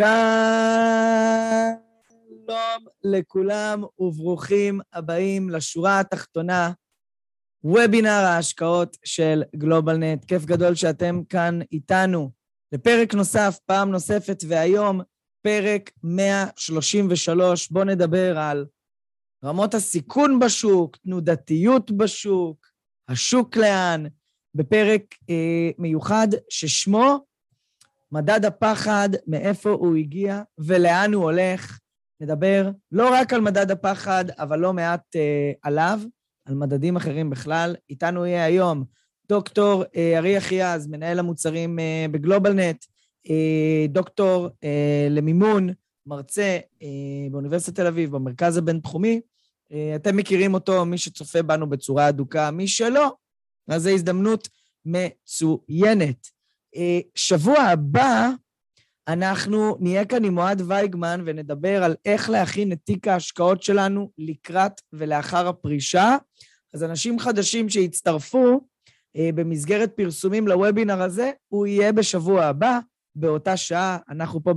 שלום לכולם וברוכים הבאים לשורה התחתונה, וובינר ההשקעות של גלובלנט. כיף גדול שאתם כאן איתנו לפרק נוסף, פעם נוספת, והיום פרק 133. בואו נדבר על רמות הסיכון בשוק, תנודתיות בשוק, השוק לאן, בפרק אה, מיוחד ששמו מדד הפחד, מאיפה הוא הגיע ולאן הוא הולך. נדבר לא רק על מדד הפחד, אבל לא מעט אה, עליו, על מדדים אחרים בכלל. איתנו יהיה היום דוקטור אה, ארי אחיעז, מנהל המוצרים אה, בגלובלנט, אה, דוקטור אה, למימון, מרצה אה, באוניברסיטת תל אביב, במרכז הבינתחומי. אה, אתם מכירים אותו, מי שצופה בנו בצורה אדוקה, מי שלא, אז זו הזדמנות מצוינת. אה, שבוע הבא אנחנו נהיה כאן עם אוהד וייגמן ונדבר על איך להכין את תיק ההשקעות שלנו לקראת ולאחר הפרישה. אז אנשים חדשים שיצטרפו אה, במסגרת פרסומים לוובינר הזה, הוא יהיה בשבוע הבא, באותה שעה. אנחנו פה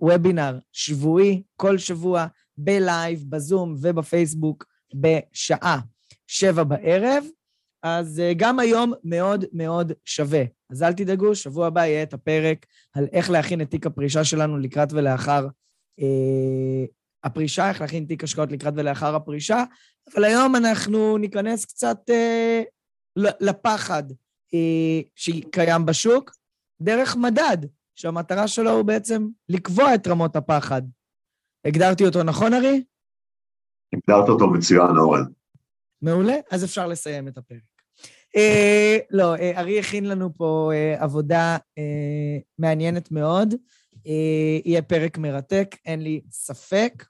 בוובינר שבועי, כל שבוע, בלייב, בזום ובפייסבוק, בשעה שבע בערב. אז uh, גם היום מאוד מאוד שווה. אז אל תדאגו, שבוע הבא יהיה את הפרק על איך להכין את תיק הפרישה שלנו לקראת ולאחר uh, הפרישה, איך להכין תיק השקעות לקראת ולאחר הפרישה, אבל היום אנחנו ניכנס קצת uh, לפחד uh, שקיים בשוק, דרך מדד, שהמטרה שלו הוא בעצם לקבוע את רמות הפחד. הגדרתי אותו נכון, ארי? הגדרת אותו מצוין, אורן. מעולה, אז אפשר לסיים את הפרק. אה, לא, אה, ארי הכין לנו פה אה, עבודה מעניינת מאוד. יהיה פרק מרתק, אין לי ספק.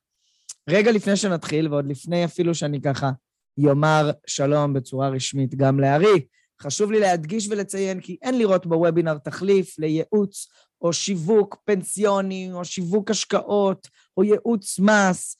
רגע לפני שנתחיל, ועוד לפני אפילו שאני ככה יאמר שלום בצורה רשמית גם לארי, חשוב לי להדגיש ולציין כי אין לראות בוובינר תחליף לייעוץ או שיווק פנסיוני, או שיווק השקעות, או ייעוץ מס,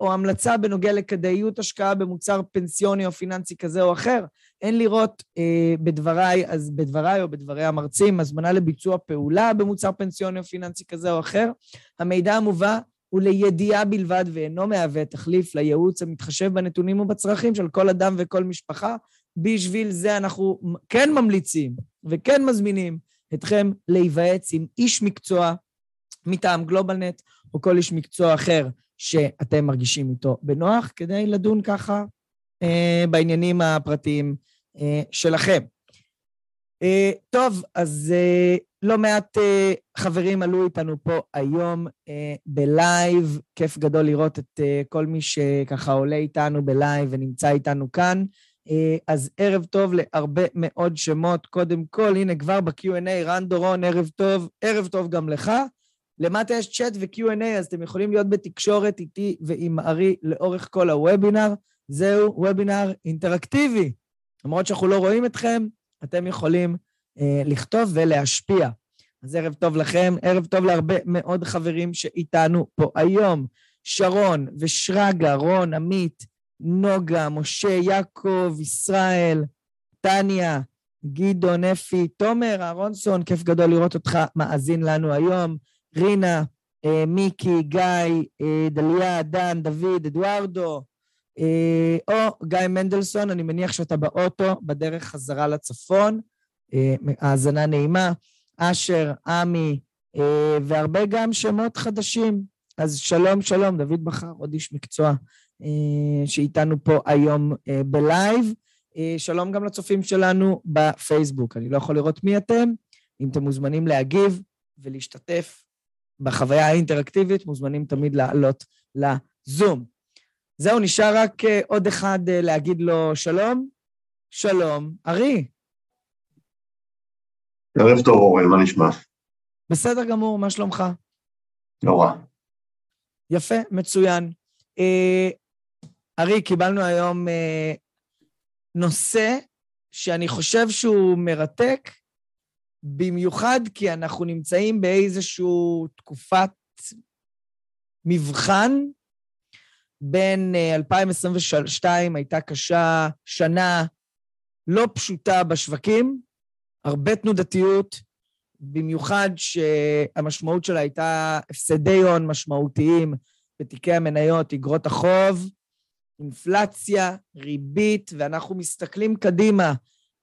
או המלצה בנוגע לכדאיות השקעה במוצר פנסיוני או פיננסי כזה או אחר. אין לראות אה, בדבריי, אז בדבריי או בדברי המרצים, הזמנה לביצוע פעולה במוצר פנסיוני או פיננסי כזה או אחר. המידע המובא הוא לידיעה בלבד ואינו מהווה תחליף לייעוץ המתחשב בנתונים ובצרכים של כל אדם וכל משפחה. בשביל זה אנחנו כן ממליצים וכן מזמינים אתכם להיוועץ עם איש מקצוע מטעם גלובלנט או כל איש מקצוע אחר שאתם מרגישים איתו בנוח, כדי לדון ככה בעניינים הפרטיים אה, שלכם. אה, טוב, אז אה, לא מעט אה, חברים עלו איתנו פה היום אה, ב live. כיף גדול לראות את אה, כל מי שככה עולה איתנו ב live ונמצא איתנו כאן. אה, אז ערב טוב להרבה מאוד שמות. קודם כל, הנה כבר ב-Q&A, רן דורון, ערב טוב. ערב טוב גם לך. למטה יש צ'אט ו-Q&A, אז אתם יכולים להיות בתקשורת איתי ועם ארי לאורך כל הוובינר. זהו וובינר אינטראקטיבי. למרות שאנחנו לא רואים אתכם, אתם יכולים אה, לכתוב ולהשפיע. אז ערב טוב לכם, ערב טוב להרבה מאוד חברים שאיתנו פה היום. שרון ושרגא, רון, עמית, נוגה, משה, יעקב, ישראל, טניה, גדעון, אפי, תומר, אהרונסון, כיף גדול לראות אותך מאזין לנו היום. רינה, אה, מיקי, גיא, אה, דליה, דן, דוד, אדוארדו, או גיא מנדלסון, אני מניח שאתה באוטו בדרך חזרה לצפון, אה, האזנה נעימה, אשר, עמי, אה, והרבה גם שמות חדשים. אז שלום, שלום, דוד בכר, עוד איש מקצוע אה, שאיתנו פה היום אה, בלייב. אה, שלום גם לצופים שלנו בפייסבוק. אני לא יכול לראות מי אתם. אם אתם מוזמנים להגיב ולהשתתף בחוויה האינטראקטיבית, מוזמנים תמיד לעלות לזום. זהו, נשאר רק אה, עוד אחד אה, להגיד לו שלום. שלום, ארי. ערב טוב, אורן, מה נשמע? בסדר גמור, מה שלומך? לא רע. יפה, מצוין. אה, ארי, קיבלנו היום אה, נושא שאני חושב שהוא מרתק, במיוחד כי אנחנו נמצאים באיזושהי תקופת מבחן בין 2022 הייתה קשה, שנה לא פשוטה בשווקים, הרבה תנודתיות, במיוחד שהמשמעות שלה הייתה הפסדי הון משמעותיים בתיקי המניות, אגרות החוב, אינפלציה, ריבית, ואנחנו מסתכלים קדימה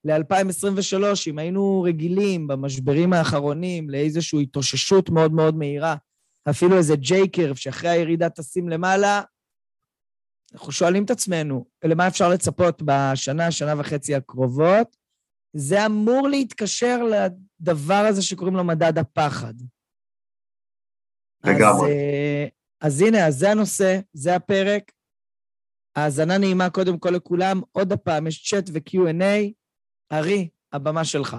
ל-2023, אם היינו רגילים במשברים האחרונים לאיזושהי התאוששות מאוד מאוד מהירה, אפילו איזה ג'ייקרב שאחרי הירידה טסים למעלה, אנחנו שואלים את עצמנו, למה אפשר לצפות בשנה, שנה וחצי הקרובות? זה אמור להתקשר לדבר הזה שקוראים לו מדד הפחד. לגמרי. אז, אה, אז הנה, אז זה הנושא, זה הפרק. האזנה נעימה קודם כל לכולם. עוד פעם, יש צ'אט ו-Q&A. ארי, הבמה שלך.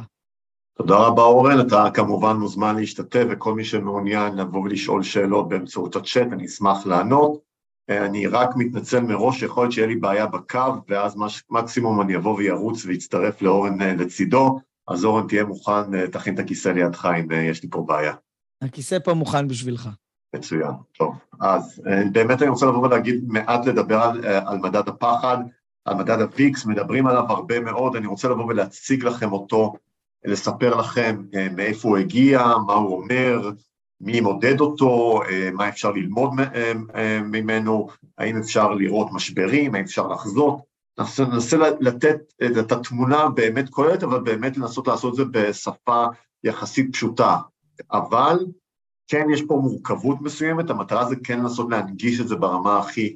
תודה רבה אורן, אתה כמובן מוזמן להשתתף וכל מי שמעוניין לבוא ולשאול שאלות באמצעות הצ'אט, אני אשמח לענות. אני רק מתנצל מראש, יכול להיות שיהיה לי בעיה בקו, ואז מקסימום אני אבוא וירוץ ואצטרף לאורן אה, לצידו, אז אורן תהיה מוכן, אה, תכין את הכיסא לידך אם אה, יש לי פה בעיה. הכיסא פה מוכן בשבילך. מצוין, טוב. אז באמת אני רוצה לבוא ולהגיד מעט לדבר על, על מדד הפחד, על מדד הוויקס, מדברים עליו הרבה מאוד, אני רוצה לבוא ולהציג לכם אותו, לספר לכם מאיפה הוא הגיע, מה הוא אומר, מי מודד אותו, אה, מה אפשר ללמוד אה, אה, ממנו, האם אפשר לראות משברים, האם אפשר לחזות. ננסה לתת את התמונה באמת כוללת, אבל באמת לנסות לעשות את זה בשפה יחסית פשוטה. אבל כן יש פה מורכבות מסוימת, המטרה זה כן לנסות להנגיש את זה ברמה הכי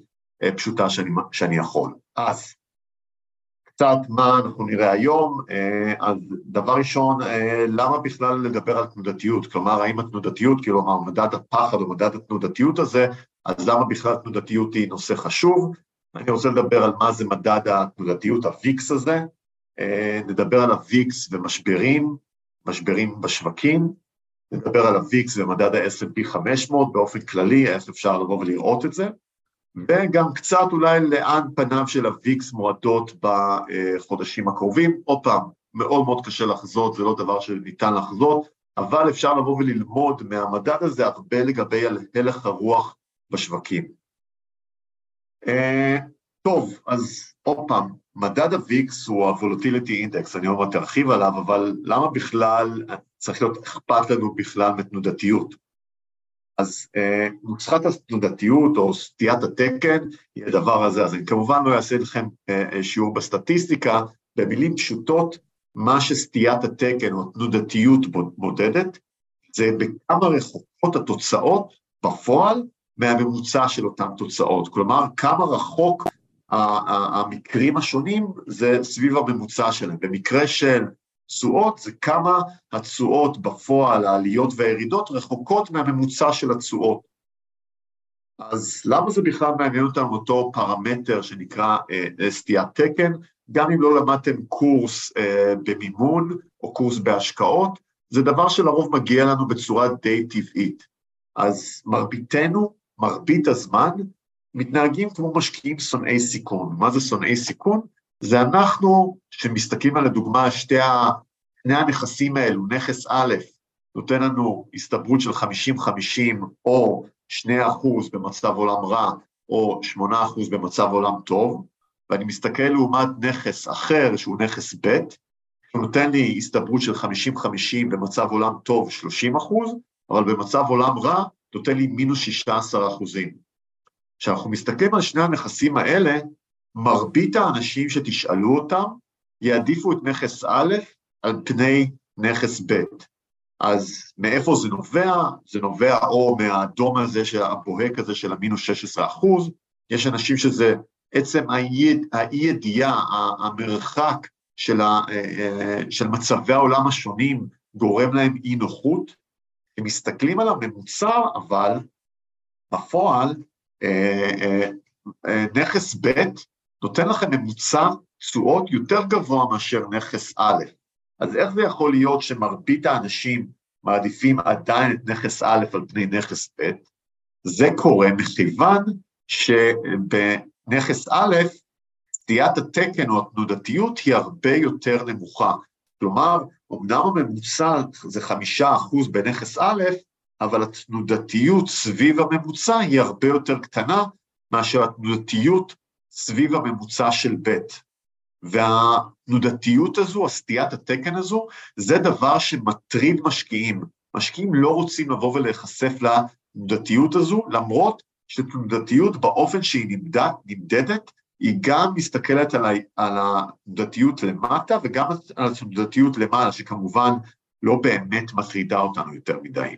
פשוטה שאני, שאני יכול. אז קצת מה אנחנו נראה היום, אה, אז דבר ראשון, אה, למה בכלל לדבר על תנודתיות? כלומר, האם התנודתיות, כלומר מדד הפחד או מדד התנודתיות הזה, אז למה בכלל תנודתיות היא נושא חשוב? אני רוצה לדבר על מה זה מדד התנודתיות, ה-VIX הזה, אה, נדבר על ה-VIX ומשברים, משברים בשווקים, נדבר על ה-VIX ומדד ה-S&P 500 באופן כללי, איך אפשר לבוא ולראות את זה, וגם קצת אולי לאן פניו של הוויקס מועדות בחודשים הקרובים. עוד פעם, מאוד מאוד קשה לחזות, זה לא דבר שניתן לחזות, אבל אפשר לבוא וללמוד מהמדד הזה הרבה לגבי הלך הרוח בשווקים. Uh, טוב, אז עוד פעם, מדד הוויקס הוא ה-volatility index, אני עוד מעט ארחיב עליו, אבל למה בכלל צריך להיות אכפת לנו בכלל מתנודתיות? אז אה, נוסחת התנודתיות או סטיית התקן היא הדבר הזה, אז אני כמובן לא אעשה לכם אה, אה, שיעור בסטטיסטיקה, במילים פשוטות, מה שסטיית התקן או תנודתיות מודדת, זה בכמה רחוקות התוצאות בפועל מהממוצע של אותן תוצאות, כלומר כמה רחוק המקרים השונים זה סביב הממוצע שלהם. במקרה של תשואות זה כמה התשואות בפועל, העליות והירידות, רחוקות מהממוצע של התשואות. אז למה זה בכלל מעניין אותנו אותו פרמטר שנקרא אה, סטיית תקן? גם אם לא למדתם קורס אה, במימון או קורס בהשקעות, זה דבר שלרוב מגיע לנו בצורה די טבעית. אז מרביתנו, מרבית הזמן, מתנהגים כמו משקיעים שונאי סיכון. מה זה שונאי סיכון? זה אנחנו שמסתכלים על הדוגמה, שתי שני הנכסים האלו, נכס א', נותן לנו הסתברות של 50-50 או 2% במצב עולם רע או 8% במצב עולם טוב, ואני מסתכל לעומת נכס אחר שהוא נכס ב', הוא נותן לי הסתברות של 50-50 במצב עולם טוב 30 אבל במצב עולם רע נותן לי מינוס 16 כשאנחנו מסתכלים על שני הנכסים האלה, מרבית האנשים שתשאלו אותם יעדיפו את נכס א' על פני נכס ב'. אז מאיפה זה נובע? זה נובע או מהאדום הזה, הבוהק הזה של המינוס 16 אחוז, יש אנשים שזה עצם האי-ידיעה, המרחק של, ה, של מצבי העולם השונים גורם להם אי נוחות. הם מסתכלים על הממוצע, אבל בפועל אה, אה, אה, נכס ב' נותן לכם ממוצע תשואות יותר גבוה מאשר נכס א'. אז איך זה יכול להיות שמרבית האנשים מעדיפים עדיין את נכס א' על פני נכס ב', זה קורה מכיוון שבנכס א', סטיית התקן או התנודתיות היא הרבה יותר נמוכה. כלומר, אמנם הממוצע זה חמישה אחוז בנכס א', אבל התנודתיות סביב הממוצע היא הרבה יותר קטנה מאשר התנודתיות סביב הממוצע של ב'. והתנודתיות הזו, הסטיית התקן הזו, זה דבר שמטריד משקיעים. משקיעים לא רוצים לבוא ולהיחשף לתנודתיות הזו, למרות שתנודתיות באופן שהיא נמדד, נמדדת, היא גם מסתכלת על, ה, על התנודתיות למטה וגם על התנודתיות למעלה, שכמובן לא באמת מטרידה אותנו יותר מדי.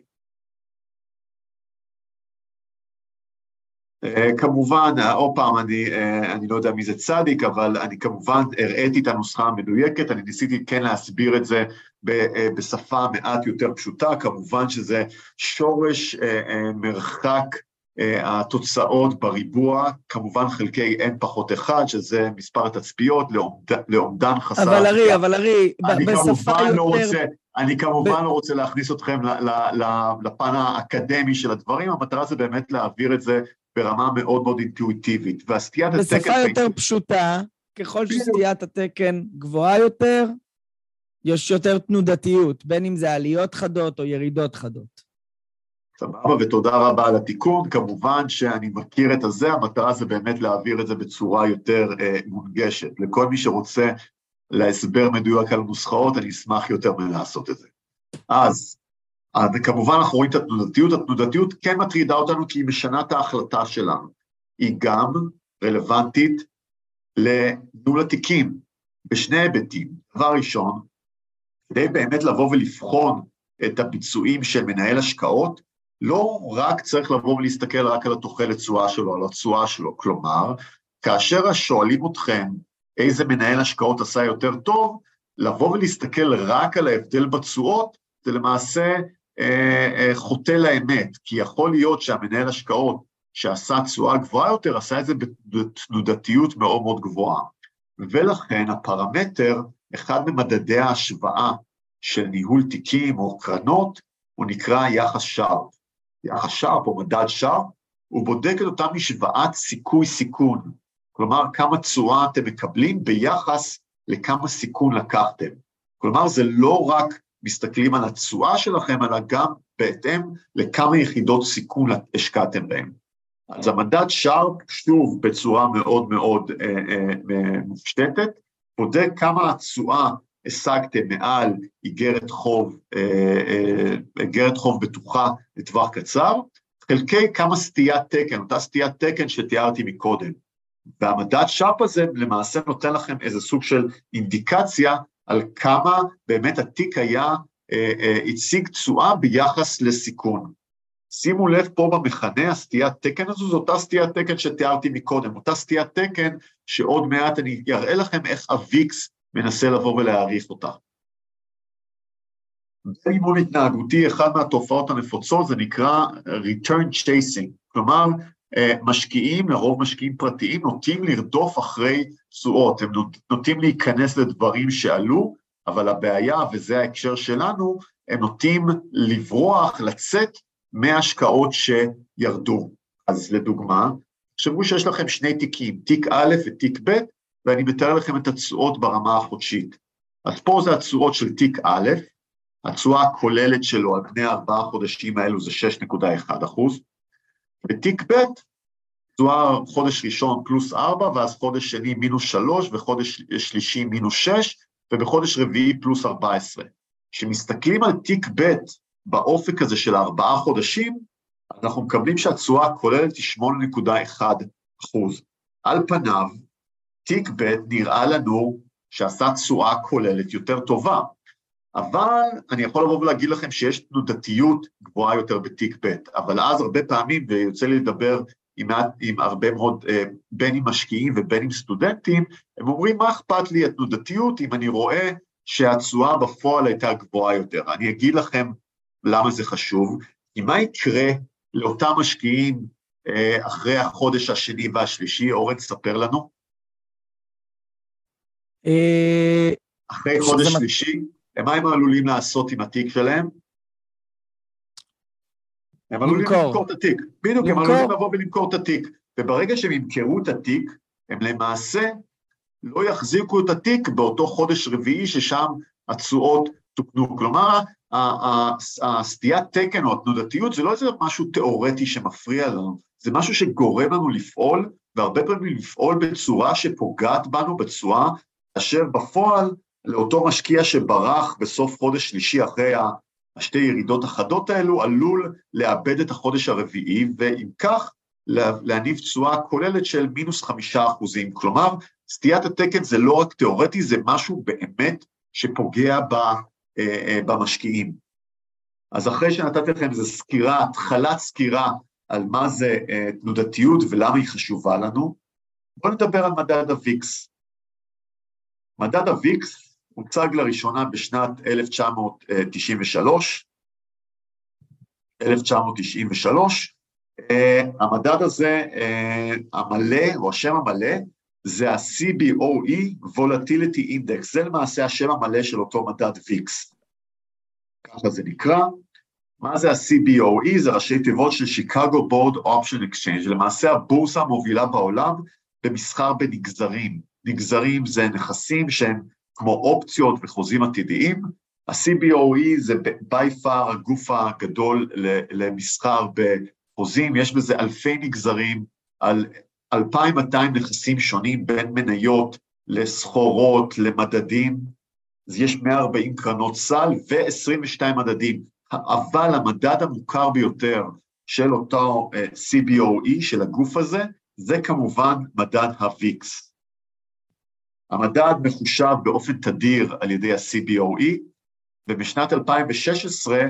כמובן, עוד פעם, אני, אה, אני לא יודע מי זה צדיק, אבל אני כמובן הראיתי את הנוסחה המדויקת, אני ניסיתי כן להסביר את זה אה, בשפה מעט יותר פשוטה, כמובן שזה שורש מרחק התוצאות בריבוע, כמובן חלקי n פחות 1, שזה מספר התצפיות לאומדן חסר. אבל ארי, אבל ארי, בשפה יותר... לא רוצה, אני כמובן ב... לא רוצה להכניס אתכם לפן האקדמי של הדברים, המטרה זה באמת להעביר את זה ברמה מאוד מאוד אינטואיטיבית, והסטיית התקן... בשפה יותר פשוטה, ככל שסטיית התקן גבוהה יותר, יש יותר תנודתיות, בין אם זה עליות חדות או ירידות חדות. סבבה, ותודה רבה על התיקון. כמובן שאני מכיר את הזה, המטרה זה באמת להעביר את זה בצורה יותר אה, מונגשת. לכל מי שרוצה להסבר מדויק על נוסחאות, אני אשמח יותר מלעשות את זה. אז, כמובן אנחנו רואים את התנודתיות, התנודתיות כן מטרידה אותנו כי היא משנה את ההחלטה שלנו. היא גם רלוונטית לניהול התיקים בשני היבטים. דבר ראשון, כדי באמת לבוא ולבחון את הביצועים של מנהל השקעות, לא רק צריך לבוא ולהסתכל רק על התוחלת תשואה שלו, על התשואה שלו. כלומר, כאשר שואלים אתכם איזה מנהל השקעות עשה יותר טוב, לבוא ולהסתכל רק על ההבדל בתשואות, זה למעשה אה, אה, חוטא לאמת, כי יכול להיות שהמנהל השקעות שעשה תשואה גבוהה יותר, עשה את זה בתנודתיות מאוד מאוד גבוהה. ולכן הפרמטר, אחד ממדדי ההשוואה של ניהול תיקים או קרנות, הוא נקרא יחס שרפ. יחס שרפ או מדד שרפ, הוא בודק את אותה משוואת סיכוי-סיכון. כלומר, כמה תשואה אתם מקבלים ביחס לכמה סיכון לקחתם. כלומר, זה לא רק מסתכלים על התשואה שלכם, אלא גם בהתאם לכמה יחידות סיכון השקעתם בהן. אז המדד שרפ, שוב, בצורה מאוד מאוד אה, אה, מופשטת, בודק כמה התשואה השגתם מעל איגרת חוב, אה, אה, איגרת חוב בטוחה לטווח קצר, חלקי כמה סטיית תקן, אותה סטיית תקן שתיארתי מקודם. והמדד שרפ הזה למעשה נותן לכם איזה סוג של אינדיקציה על כמה באמת התיק היה, אה, אה, הציג תשואה ביחס לסיכון. שימו לב פה במכנה, הסטיית תקן הזו, זו אותה סטיית תקן שתיארתי מקודם, אותה סטיית תקן שעוד מעט אני אראה לכם איך הוויקס מנסה לבוא ולהעריך אותה. באימון התנהגותי, אחת מהתופעות הנפוצות זה נקרא return chasing, כלומר משקיעים, לרוב משקיעים פרטיים, נוטים לרדוף אחרי תשואות, הם נוטים להיכנס לדברים שעלו, אבל הבעיה, וזה ההקשר שלנו, הם נוטים לברוח, לצאת מהשקעות שירדו. אז לדוגמה, תחשבו שיש לכם שני תיקים, תיק א' ותיק ב', ואני מתאר לכם את התשואות ברמה החודשית. אז פה זה התשואות של תיק א', התשואה הכוללת שלו על פני ארבעה חודשים האלו זה 6.1 אחוז, בתיק ב', תשואה חודש ראשון פלוס 4, ואז חודש שני מינוס 3, וחודש שלישי מינוס 6, ובחודש רביעי פלוס 14. כשמסתכלים על תיק ב' באופק הזה של ארבעה חודשים, אנחנו מקבלים שהתשואה הכוללת היא 8.1 אחוז. על פניו, תיק ב' נראה לנו שעשה תשואה כוללת יותר טובה, אבל אני יכול לבוא ולהגיד לכם שיש תנודתיות גבוהה יותר בתיק ב', אבל אז הרבה פעמים, ויוצא לי לדבר עם, עם הרבה מאוד, אה, בין עם משקיעים ובין עם סטודנטים, הם אומרים, מה אכפת לי התנודתיות אם אני רואה שהתשואה בפועל הייתה גבוהה יותר? אני אגיד לכם למה זה חשוב, כי מה יקרה לאותם משקיעים אה, אחרי החודש השני והשלישי? אורן, ספר לנו. אה, אחרי חודש שלישי, מה הם עלולים לעשות עם התיק שלהם? הם עלולים למכור את התיק. בדיוק, הם עלולים לבוא ולמכור את התיק. וברגע שהם ימכרו את התיק, הם למעשה לא יחזיקו את התיק באותו חודש רביעי ששם התשואות תוקנו. כלומר, הסטיית תקן או התנודתיות זה לא איזה משהו תיאורטי שמפריע לנו, זה משהו שגורם לנו לפעול, והרבה פעמים לפעול בצורה שפוגעת בנו בצורה אשר בפועל לאותו משקיע שברח בסוף חודש שלישי אחרי השתי ירידות החדות האלו, עלול לאבד את החודש הרביעי, ועם כך להניב תשואה כוללת של מינוס חמישה אחוזים. כלומר, סטיית התקן זה לא רק תיאורטי, זה משהו באמת שפוגע ב, אה, אה, במשקיעים. אז אחרי שנתתי לכם איזו סקירה, התחלת סקירה על מה זה אה, תנודתיות ולמה היא חשובה לנו, בואו נדבר על מדד הוויקס. מדד הוויקס הוצג לראשונה בשנת 1993, 1993, המדד הזה, המלא, או השם המלא, זה ה-CBOE Volatility Index, זה למעשה השם המלא של אותו מדד VIX. ככה זה נקרא. מה זה ה-CBOE? זה ראשי תיבות של Chicago Board Option Exchange, למעשה הבורסה המובילה בעולם במסחר בנגזרים. נגזרים זה נכסים שהם כמו אופציות וחוזים עתידיים, ה-CBOE זה by far הגוף הגדול למסחר בחוזים, יש בזה אלפי נגזרים על 2,200 נכסים שונים בין מניות לסחורות, למדדים, אז יש 140 קרנות סל ו-22 מדדים, אבל המדד המוכר ביותר של אותו אה, CBOE, של הגוף הזה, זה כמובן מדד ה-VIX. המדד מחושב באופן תדיר על ידי ה-CBOE, ובשנת 2016 uh,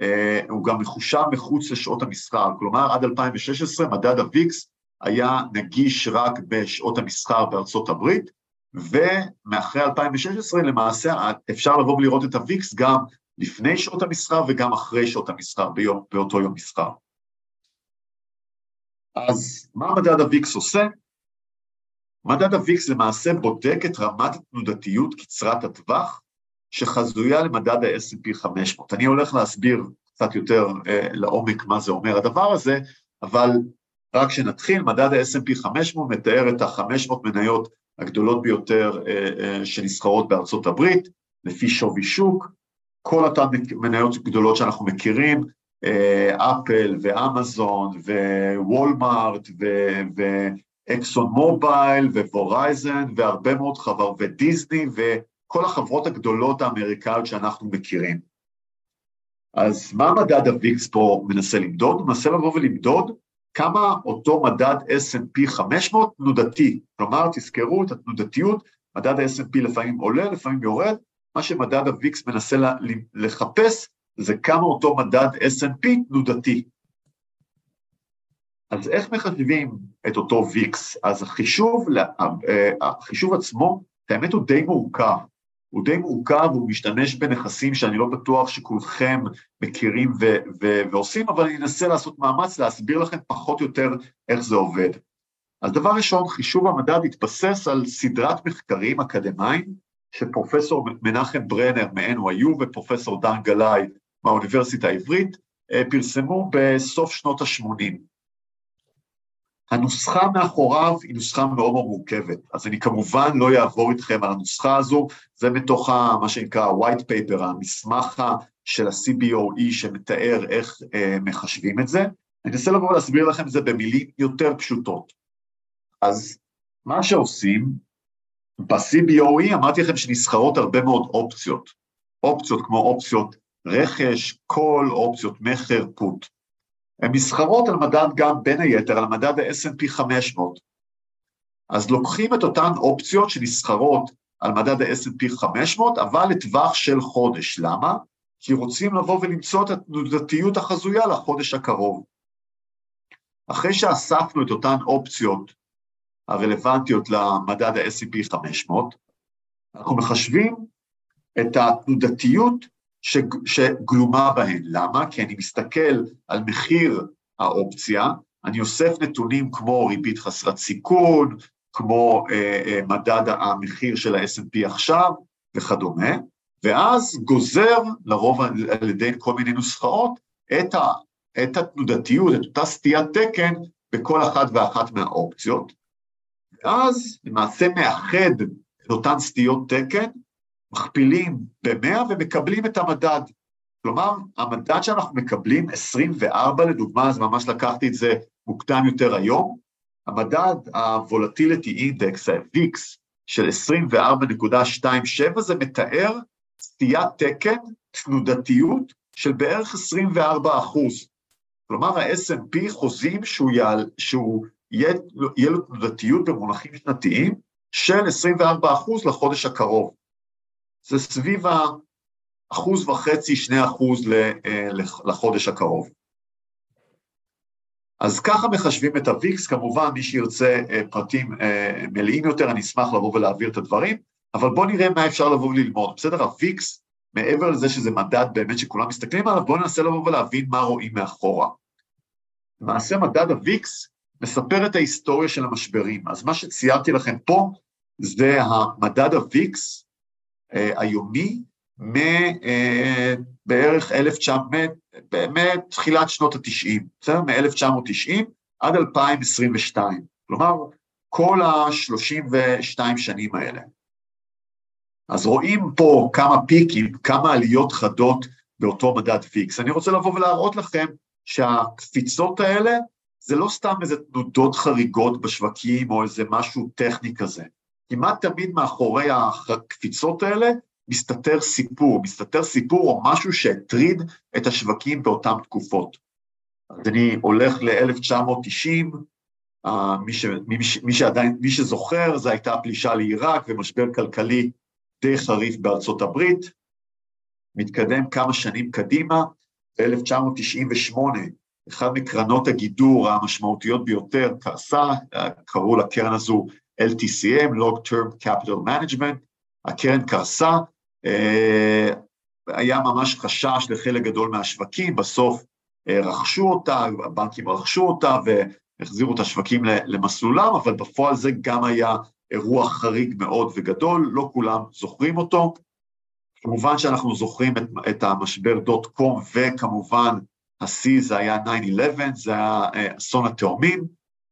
אה, הוא גם מחושב מחוץ לשעות המסחר, כלומר עד 2016 מדד ה-VIX היה נגיש רק בשעות המסחר בארצות הברית, ומאחרי 2016 למעשה אפשר לבוא ולראות את הוויקס גם לפני שעות המסחר וגם אחרי שעות המסחר ביום, באותו יום מסחר. אז מה מדד הוויקס עושה? מדד הוויקס למעשה בודק את רמת התנודתיות קצרת הטווח שחזויה למדד ה-S&P 500. אני הולך להסביר קצת יותר אה, לעומק מה זה אומר הדבר הזה, אבל רק שנתחיל, מדד ה-S&P 500 מתאר את ה-500 מניות הגדולות ביותר אה, אה, שנסחרות בארצות הברית, לפי שווי שוק, כל אותן מניות גדולות שאנחנו מכירים, אה, אפל ואמזון ווולמארט ואקסון מובייל ווורייזן והרבה מאוד חברות, ודיסני וכל החברות הגדולות האמריקאיות שאנחנו מכירים. אז מה מדד הוויקס פה מנסה למדוד? הוא מנסה לבוא ולמדוד כמה אותו מדד S&P 500 תנודתי. כלומר, תזכרו את התנודתיות, מדד ה-S&P לפעמים עולה, לפעמים יורד, מה שמדד ה-VIX מנסה לחפש זה כמה אותו מדד S&P תנודתי. אז איך מחשבים את אותו VIX? אז החישוב, אה, החישוב עצמו, האמת הוא די מורכב. הוא די מורכב, הוא משתמש בנכסים שאני לא בטוח שכולכם מכירים ו- ו- ועושים, אבל אני אנסה לעשות מאמץ להסביר לכם פחות או יותר איך זה עובד. אז דבר ראשון, חישוב המדד התבסס על סדרת מחקרים אקדמיים שפרופסור מנחם ברנר מ-NYU ופרופסור דן גלאי מהאוניברסיטה העברית אה, פרסמו בסוף שנות ה-80. הנוסחה מאחוריו היא נוסחה מאוד מאוד מורכבת, אז אני כמובן לא אעבור איתכם על הנוסחה הזו, זה מתוך מה שנקרא ה-white paper, המסמך של ה-CBOE שמתאר איך אה, מחשבים את זה. אני אנסה לבוא ולהסביר לכם את זה במילים יותר פשוטות. אז מה שעושים, ב-CBOE אמרתי לכם שנסחרות הרבה מאוד אופציות, אופציות כמו אופציות רכש, כל אופציות מכר, פוט. הן נסחרות על מדד גם בין היתר, על מדד ה-S&P 500. אז לוקחים את אותן אופציות שנסחרות על מדד ה-S&P 500, אבל לטווח של חודש. למה? כי רוצים לבוא ולמצוא את התנודתיות החזויה לחודש הקרוב. אחרי שאספנו את אותן אופציות הרלוונטיות למדד ה-S&P 500, אנחנו מחשבים את התנודתיות שגלומה בהן. למה? כי אני מסתכל על מחיר האופציה, אני אוסף נתונים כמו ריבית חסרת סיכון, כמו אה, אה, מדד המחיר של ה-S&P עכשיו וכדומה, ואז גוזר, לרוב על ידי כל מיני נוסחאות, את את התנודתיות, את אותה סטיית תקן, בכל אחת ואחת מהאופציות, ואז למעשה מאחד את אותן סטיות תקן, מכפילים ב-100 ומקבלים את המדד. כלומר, המדד שאנחנו מקבלים, 24 לדוגמה, אז ממש לקחתי את זה מוקדם יותר היום, המדד ה-volatility index, ה-VIX, של 24.27, זה מתאר סטיית תקן, תנודתיות, של בערך 24 אחוז. כלומר, ה-S&P חוזים שהוא, יעל, שהוא יהיה, יהיה לו תנודתיות במונחים שנתיים של 24 אחוז לחודש הקרוב. זה סביב האחוז וחצי, שני אחוז אה, לחודש הקרוב. אז ככה מחשבים את ה-VIX, כמובן מי שירצה אה, פרטים אה, מלאים יותר, אני אשמח לבוא ולהעביר את הדברים, אבל בואו נראה מה אפשר לבוא וללמוד, בסדר? ה-VIX, מעבר לזה שזה מדד באמת שכולם מסתכלים עליו, בואו ננסה לבוא ולהבין מה רואים מאחורה. למעשה מדד ה-VIX מספר את ההיסטוריה של המשברים, אז מה שציירתי לכם פה זה המדד אה, היומי מבערך 1900, באמת תחילת שנות ה-90, בסדר? מ-1990 עד 2022, כלומר כל ה-32 שנים האלה. אז רואים פה כמה פיקים, כמה עליות חדות באותו מדד פיקס. אני רוצה לבוא ולהראות לכם שהקפיצות האלה זה לא סתם איזה תנודות חריגות בשווקים או איזה משהו טכני כזה. כמעט תמיד מאחורי הקפיצות האלה מסתתר סיפור, מסתתר סיפור או משהו שהטריד את השווקים באותן תקופות. אז אני הולך ל-1990, uh, מי, ש, מי, מי שעדיין, מי שזוכר, זו הייתה פלישה לעיראק ומשבר כלכלי די חריף בארצות הברית, מתקדם כמה שנים קדימה, ב-1998, אחת מקרנות הגידור המשמעותיות ביותר קרסה, קראו לקרן הזו LTCM, Long Term Capital Management, הקרן קרסה, אה, היה ממש חשש לחלק גדול מהשווקים, בסוף אה, רכשו אותה, הבנקים רכשו אותה והחזירו את השווקים למסלולם, אבל בפועל זה גם היה אירוע חריג מאוד וגדול, לא כולם זוכרים אותו. כמובן שאנחנו זוכרים את, את המשבר דוט קום, וכמובן השיא זה היה 9-11, זה היה אה, אסון התאומים,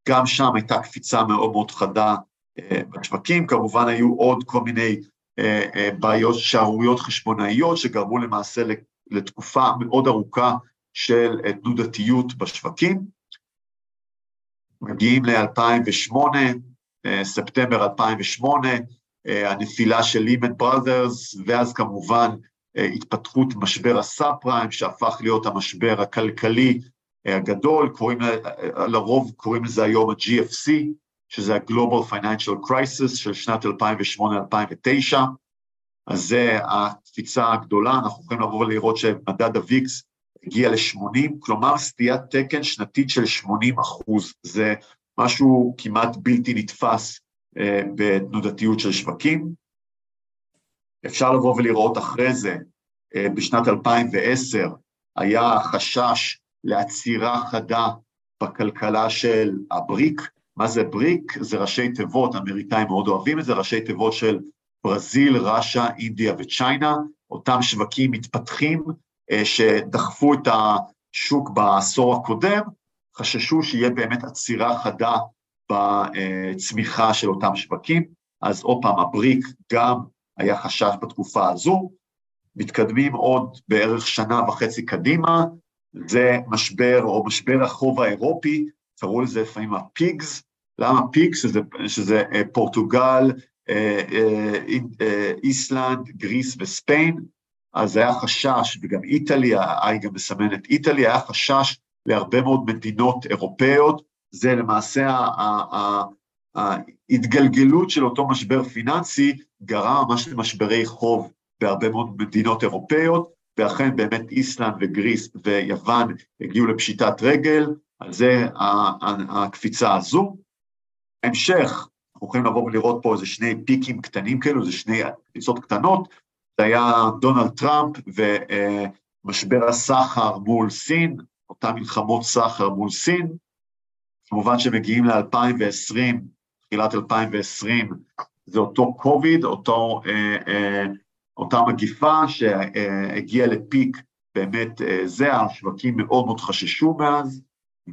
גם שם הייתה קפיצה מאוד מאוד חדה בשווקים, כמובן היו עוד כל מיני אה, אה, בעיות, שערוריות חשבונאיות שגרמו למעשה לתקופה מאוד ארוכה של אה, תנודתיות בשווקים. מגיעים ל-2008, ספטמבר 2008, הנפילה של לימן בראדרס, ואז כמובן התפתחות משבר הסאב פריים, שהפך להיות המשבר הכלכלי הגדול, קוראים, לרוב קוראים לזה היום ה-GFC, שזה ה-Global Financial Crisis של שנת 2008-2009, אז זה הקפיצה הגדולה, אנחנו יכולים לבוא ולראות שמדד ה-VIX הגיע ל-80, כלומר סטיית תקן שנתית של 80 אחוז, זה משהו כמעט בלתי נתפס אה, בתנודתיות של שווקים. אפשר לבוא ולראות אחרי זה, אה, בשנת 2010 היה חשש לעצירה חדה בכלכלה של הבריק, מה זה בריק? זה ראשי תיבות, האמריקאים מאוד אוהבים את זה, ראשי תיבות של ברזיל, ראשה, אינדיה וצ'יינה, אותם שווקים מתפתחים אה, שדחפו את השוק בעשור הקודם, חששו שיהיה באמת עצירה חדה בצמיחה של אותם שווקים, אז עוד פעם, ה BRIC גם היה חשש בתקופה הזו, מתקדמים עוד בערך שנה וחצי קדימה, זה משבר או משבר החוב האירופי, קראו לזה לפעמים ה PIGS, למה PIGS? שזה, שזה אה, Portugal, אה, אה, Ireland, Greece ו Spain, אז היה חשש, וגם Italy, ה I גם מסמנת Italy, היה חשש להרבה מאוד מדינות אירופאיות, זה למעשה ההתגלגלות של אותו משבר פיננסי גרם ממש למשברי חוב בהרבה מאוד מדינות אירופאיות, ואכן באמת איסלנד וגריס ויוון הגיעו לפשיטת רגל, על זה הקפיצה הזו. המשך, אנחנו יכולים לבוא ולראות פה איזה שני פיקים קטנים כאלו, זה שני קפיצות קטנות, זה היה דונלד טראמפ ומשבר הסחר מול סין, אותן מלחמות סחר מול סין, כמובן שמגיעים ל-2020, תחילת 2020, זה אותו קוביד, אותו, אה, אה, אותה מגיפה שהגיעה לפיק באמת זה, השווקים מאוד מאוד חששו מאז,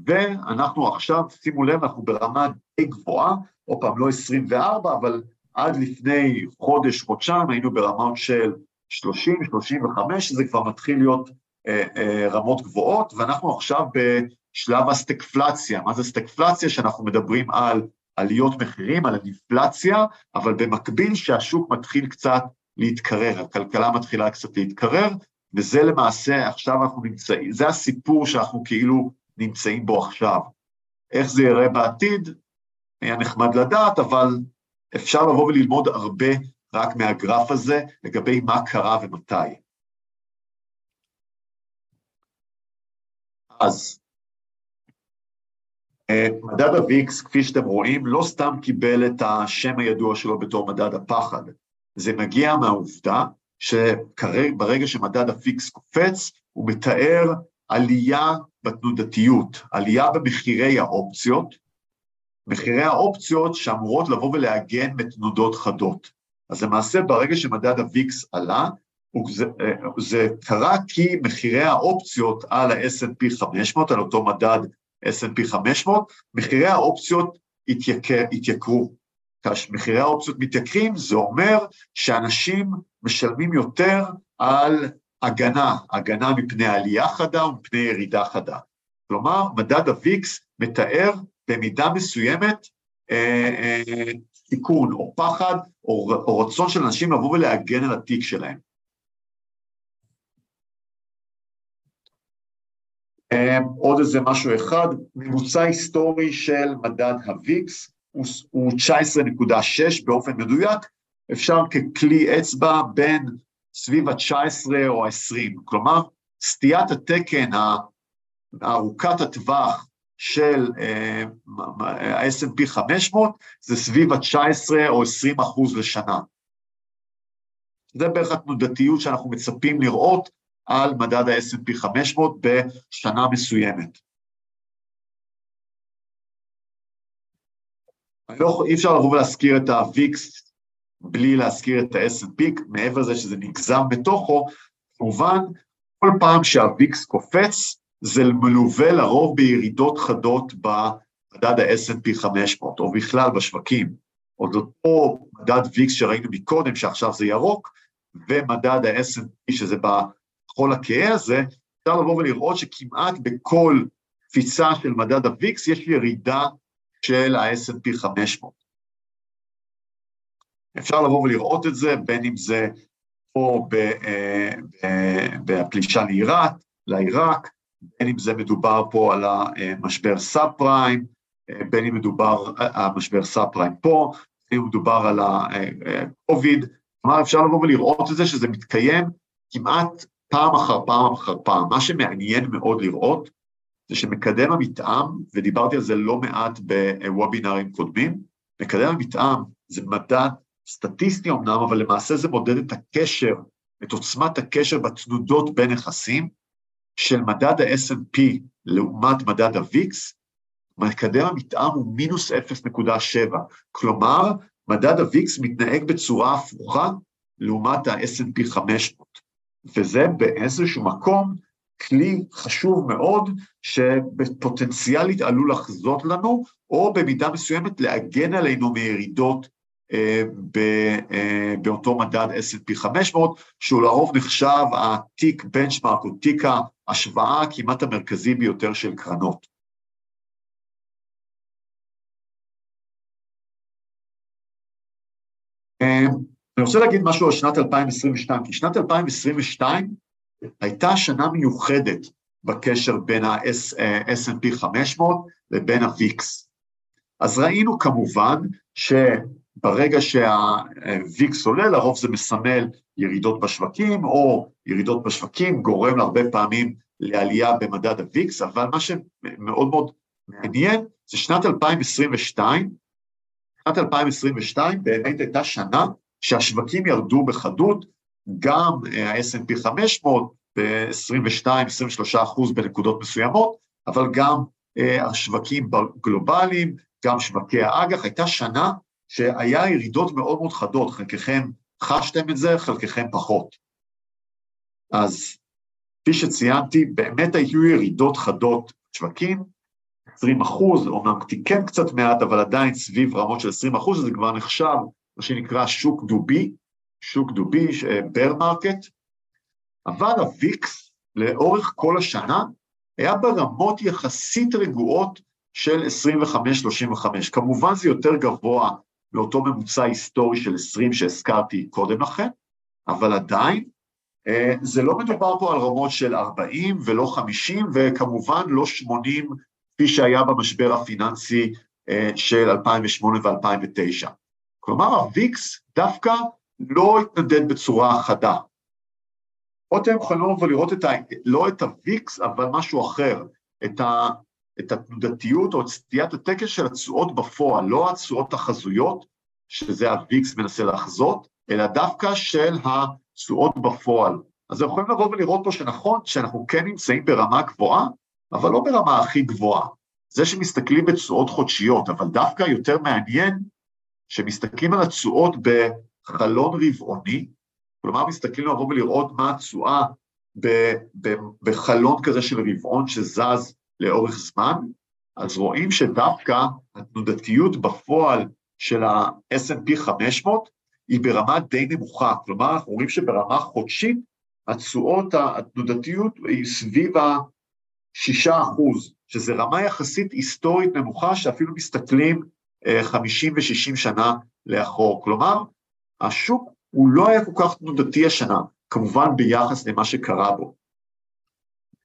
ואנחנו עכשיו, שימו לב, אנחנו ברמה די גבוהה, עוד פעם, לא 24, אבל עד לפני חודש, חודשיים, היינו ברמות של 30, 35, שזה כבר מתחיל להיות אה, אה, רמות גבוהות, ואנחנו עכשיו בשלב הסטקפלציה. מה זה סטקפלציה? שאנחנו מדברים על עליות מחירים, על אינפלציה, אבל במקביל שהשוק מתחיל קצת להתקרר, הכלכלה מתחילה קצת להתקרר, וזה למעשה, עכשיו אנחנו נמצאים, זה הסיפור שאנחנו כאילו נמצאים בו עכשיו. איך זה יראה בעתיד, היה נחמד לדעת, אבל אפשר לבוא וללמוד הרבה רק מהגרף הזה לגבי מה קרה ומתי. אז אה, מדד ה-VIX, כפי שאתם רואים, לא סתם קיבל את השם הידוע שלו בתור מדד הפחד. זה מגיע מהעובדה שברגע שמדד ה-VIX קופץ, הוא מתאר עלייה בתנודתיות, עלייה במחירי האופציות, מחירי האופציות שאמורות לבוא ולהגן בתנודות חדות. אז למעשה ברגע שמדד ה-VIX עלה, זה, זה קרה כי מחירי האופציות על ה-S&P 500, על אותו מדד S&P 500, מחירי האופציות התייקר, התייקרו. כשמחירי האופציות מתייקרים, זה אומר שאנשים משלמים יותר על הגנה, הגנה מפני עלייה חדה ומפני ירידה חדה. כלומר, מדד ה-VIX מתאר במידה מסוימת אה, אה, סיכון או פחד או, או רצון של אנשים לבוא ולהגן על התיק שלהם. אה, עוד איזה משהו אחד, ממוצע היסטורי של מדד ה-VIX הוא 19.6 באופן מדויק, אפשר ככלי אצבע בין סביב ה-19 או ה-20, כלומר סטיית התקן ארוכת הטווח של ה-S&P 500 זה סביב ה-19 או 20 אחוז לשנה. זה בערך התנודתיות שאנחנו מצפים לראות על מדד ה-S&P 500 בשנה מסוימת. לא, אי אפשר לבוא ולהזכיר את ה-VIX בלי להזכיר את ה-S&P, מעבר לזה שזה נגזר בתוכו, כמובן, כל פעם שה-VIX קופץ, זה מלווה לרוב בירידות חדות במדד ה-S&P 500, או בכלל בשווקים. עוד אותו מדד VIX שראינו מקודם, שעכשיו זה ירוק, ומדד ה-S&P, שזה בכחול הכהה הזה, אפשר לבוא ולראות שכמעט בכל קפיצה של מדד ה-VIX יש ירידה של ה-S&P 500. אפשר לבוא ולראות את זה, בין אם זה פה אה, בפלישה לעיראק, לעיראק, בין אם זה מדובר פה על המשבר סאב פריים, בין אם מדובר, המשבר סאב פריים פה, בין אם מדובר על ה-COVID, כלומר אפשר לבוא ולראות את זה שזה מתקיים כמעט פעם אחר פעם אחר פעם. מה שמעניין מאוד לראות זה שמקדם המתאם, ודיברתי על זה לא מעט בוובינרים קודמים, מקדם המתאם זה מדד סטטיסטי אמנם, אבל למעשה זה מודד את הקשר, את עוצמת הקשר בתנודות בין נכסים, של מדד ה-S&P לעומת מדד ה-VIX, מקדם המתאם הוא מינוס 0.7, כלומר, מדד ה-VIX מתנהג בצורה הפוכה לעומת ה-S&P 500, וזה באיזשהו מקום כלי חשוב מאוד, שפוטנציאלית עלול לחזות לנו, או במידה מסוימת להגן עלינו מירידות באותו מדד S&P 500, שהוא לרוב נחשב התיק בנצ'מארק או תיק ההשוואה כמעט המרכזי ביותר של קרנות. אה, אני רוצה להגיד משהו על שנת 2022, כי שנת 2022 הייתה שנה מיוחדת בקשר בין ה-S&P 500 לבין ה-VIX. אז ראינו כמובן ש... ברגע שהוויקס עולה, לרוב זה מסמל ירידות בשווקים, או ירידות בשווקים גורם להרבה פעמים לעלייה במדד הוויקס, אבל מה שמאוד מאוד מעניין זה שנת 2022, שנת 2022 באמת הייתה שנה שהשווקים ירדו בחדות, גם ה-S&P 500 ב-22-23 אחוז בנקודות מסוימות, אבל גם אה, השווקים גלובליים, גם שווקי האג"ח, הייתה שנה שהיה ירידות מאוד מאוד חדות, חלקכם חשתם את זה, חלקכם פחות. אז כפי שציינתי, באמת היו ירידות חדות שווקים, 20 אחוז, אומנם תיקן קצת מעט, אבל עדיין סביב רמות של 20 אחוז, זה כבר נחשב מה שנקרא שוק דובי, שוק דובי, bear market, אבל ה VIX לאורך כל השנה היה ברמות יחסית רגועות של 25-35. כמובן זה יותר גבוה לאותו ממוצע היסטורי של 20 שהזכרתי קודם לכן, אבל עדיין אה, זה לא מדובר פה על רמות של 40 ולא 50, וכמובן לא 80 כפי שהיה במשבר הפיננסי אה, של 2008 ו-2009. כלומר, הוויקס דווקא לא התנדד בצורה חדה. פה אתם יכולים לבוא ולראות את ה, לא את הוויקס, אבל משהו אחר, את, ה, את התנודתיות או את סטיית התקן של התשואות בפועל, לא התשואות החזויות, שזה הוויקס מנסה לחזות, אלא דווקא של התשואות בפועל. אז אתם יכולים לבוא ולראות פה שנכון שאנחנו כן נמצאים ברמה גבוהה, אבל לא ברמה הכי גבוהה. זה שמסתכלים בתשואות חודשיות, אבל דווקא יותר מעניין שמסתכלים על התשואות בחלון רבעוני, כלומר מסתכלים לבוא ולראות מה התשואה בחלון כזה של רבעון שזז לאורך זמן, אז רואים שדווקא התנודתיות בפועל של ה-S&P 500 היא ברמה די נמוכה, כלומר אנחנו רואים שברמה חודשית התשואות, התנודתיות היא סביב ה-6 אחוז, שזו רמה יחסית היסטורית נמוכה שאפילו מסתכלים 50 אה, ו-60 שנה לאחור. כלומר, השוק הוא לא היה כל כך תנודתי השנה, כמובן ביחס למה שקרה בו.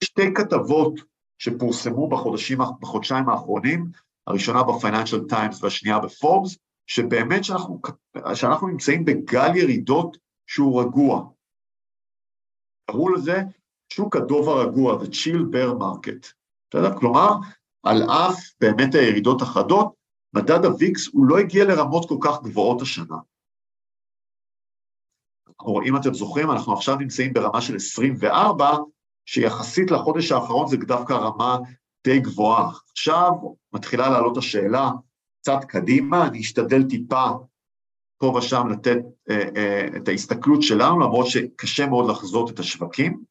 שתי כתבות שפורסמו בחודשים, בחודשיים האחרונים, הראשונה בפייננשל טיימס והשנייה בפורבס, שבאמת שאנחנו, שאנחנו נמצאים בגל ירידות שהוא רגוע. קראו לזה שוק הדוב הרגוע, the chill bear market. בסדר? כלומר, על אף באמת הירידות החדות, מדד הוויקס הוא לא הגיע לרמות כל כך גבוהות השנה. אנחנו, אם אתם זוכרים, אנחנו עכשיו נמצאים ברמה של 24, שיחסית לחודש האחרון זה דווקא רמה די גבוהה. עכשיו מתחילה לעלות השאלה, קצת קדימה, אני אשתדל טיפה פה ושם לתת אה, אה, את ההסתכלות שלנו, למרות שקשה מאוד לחזות את השווקים.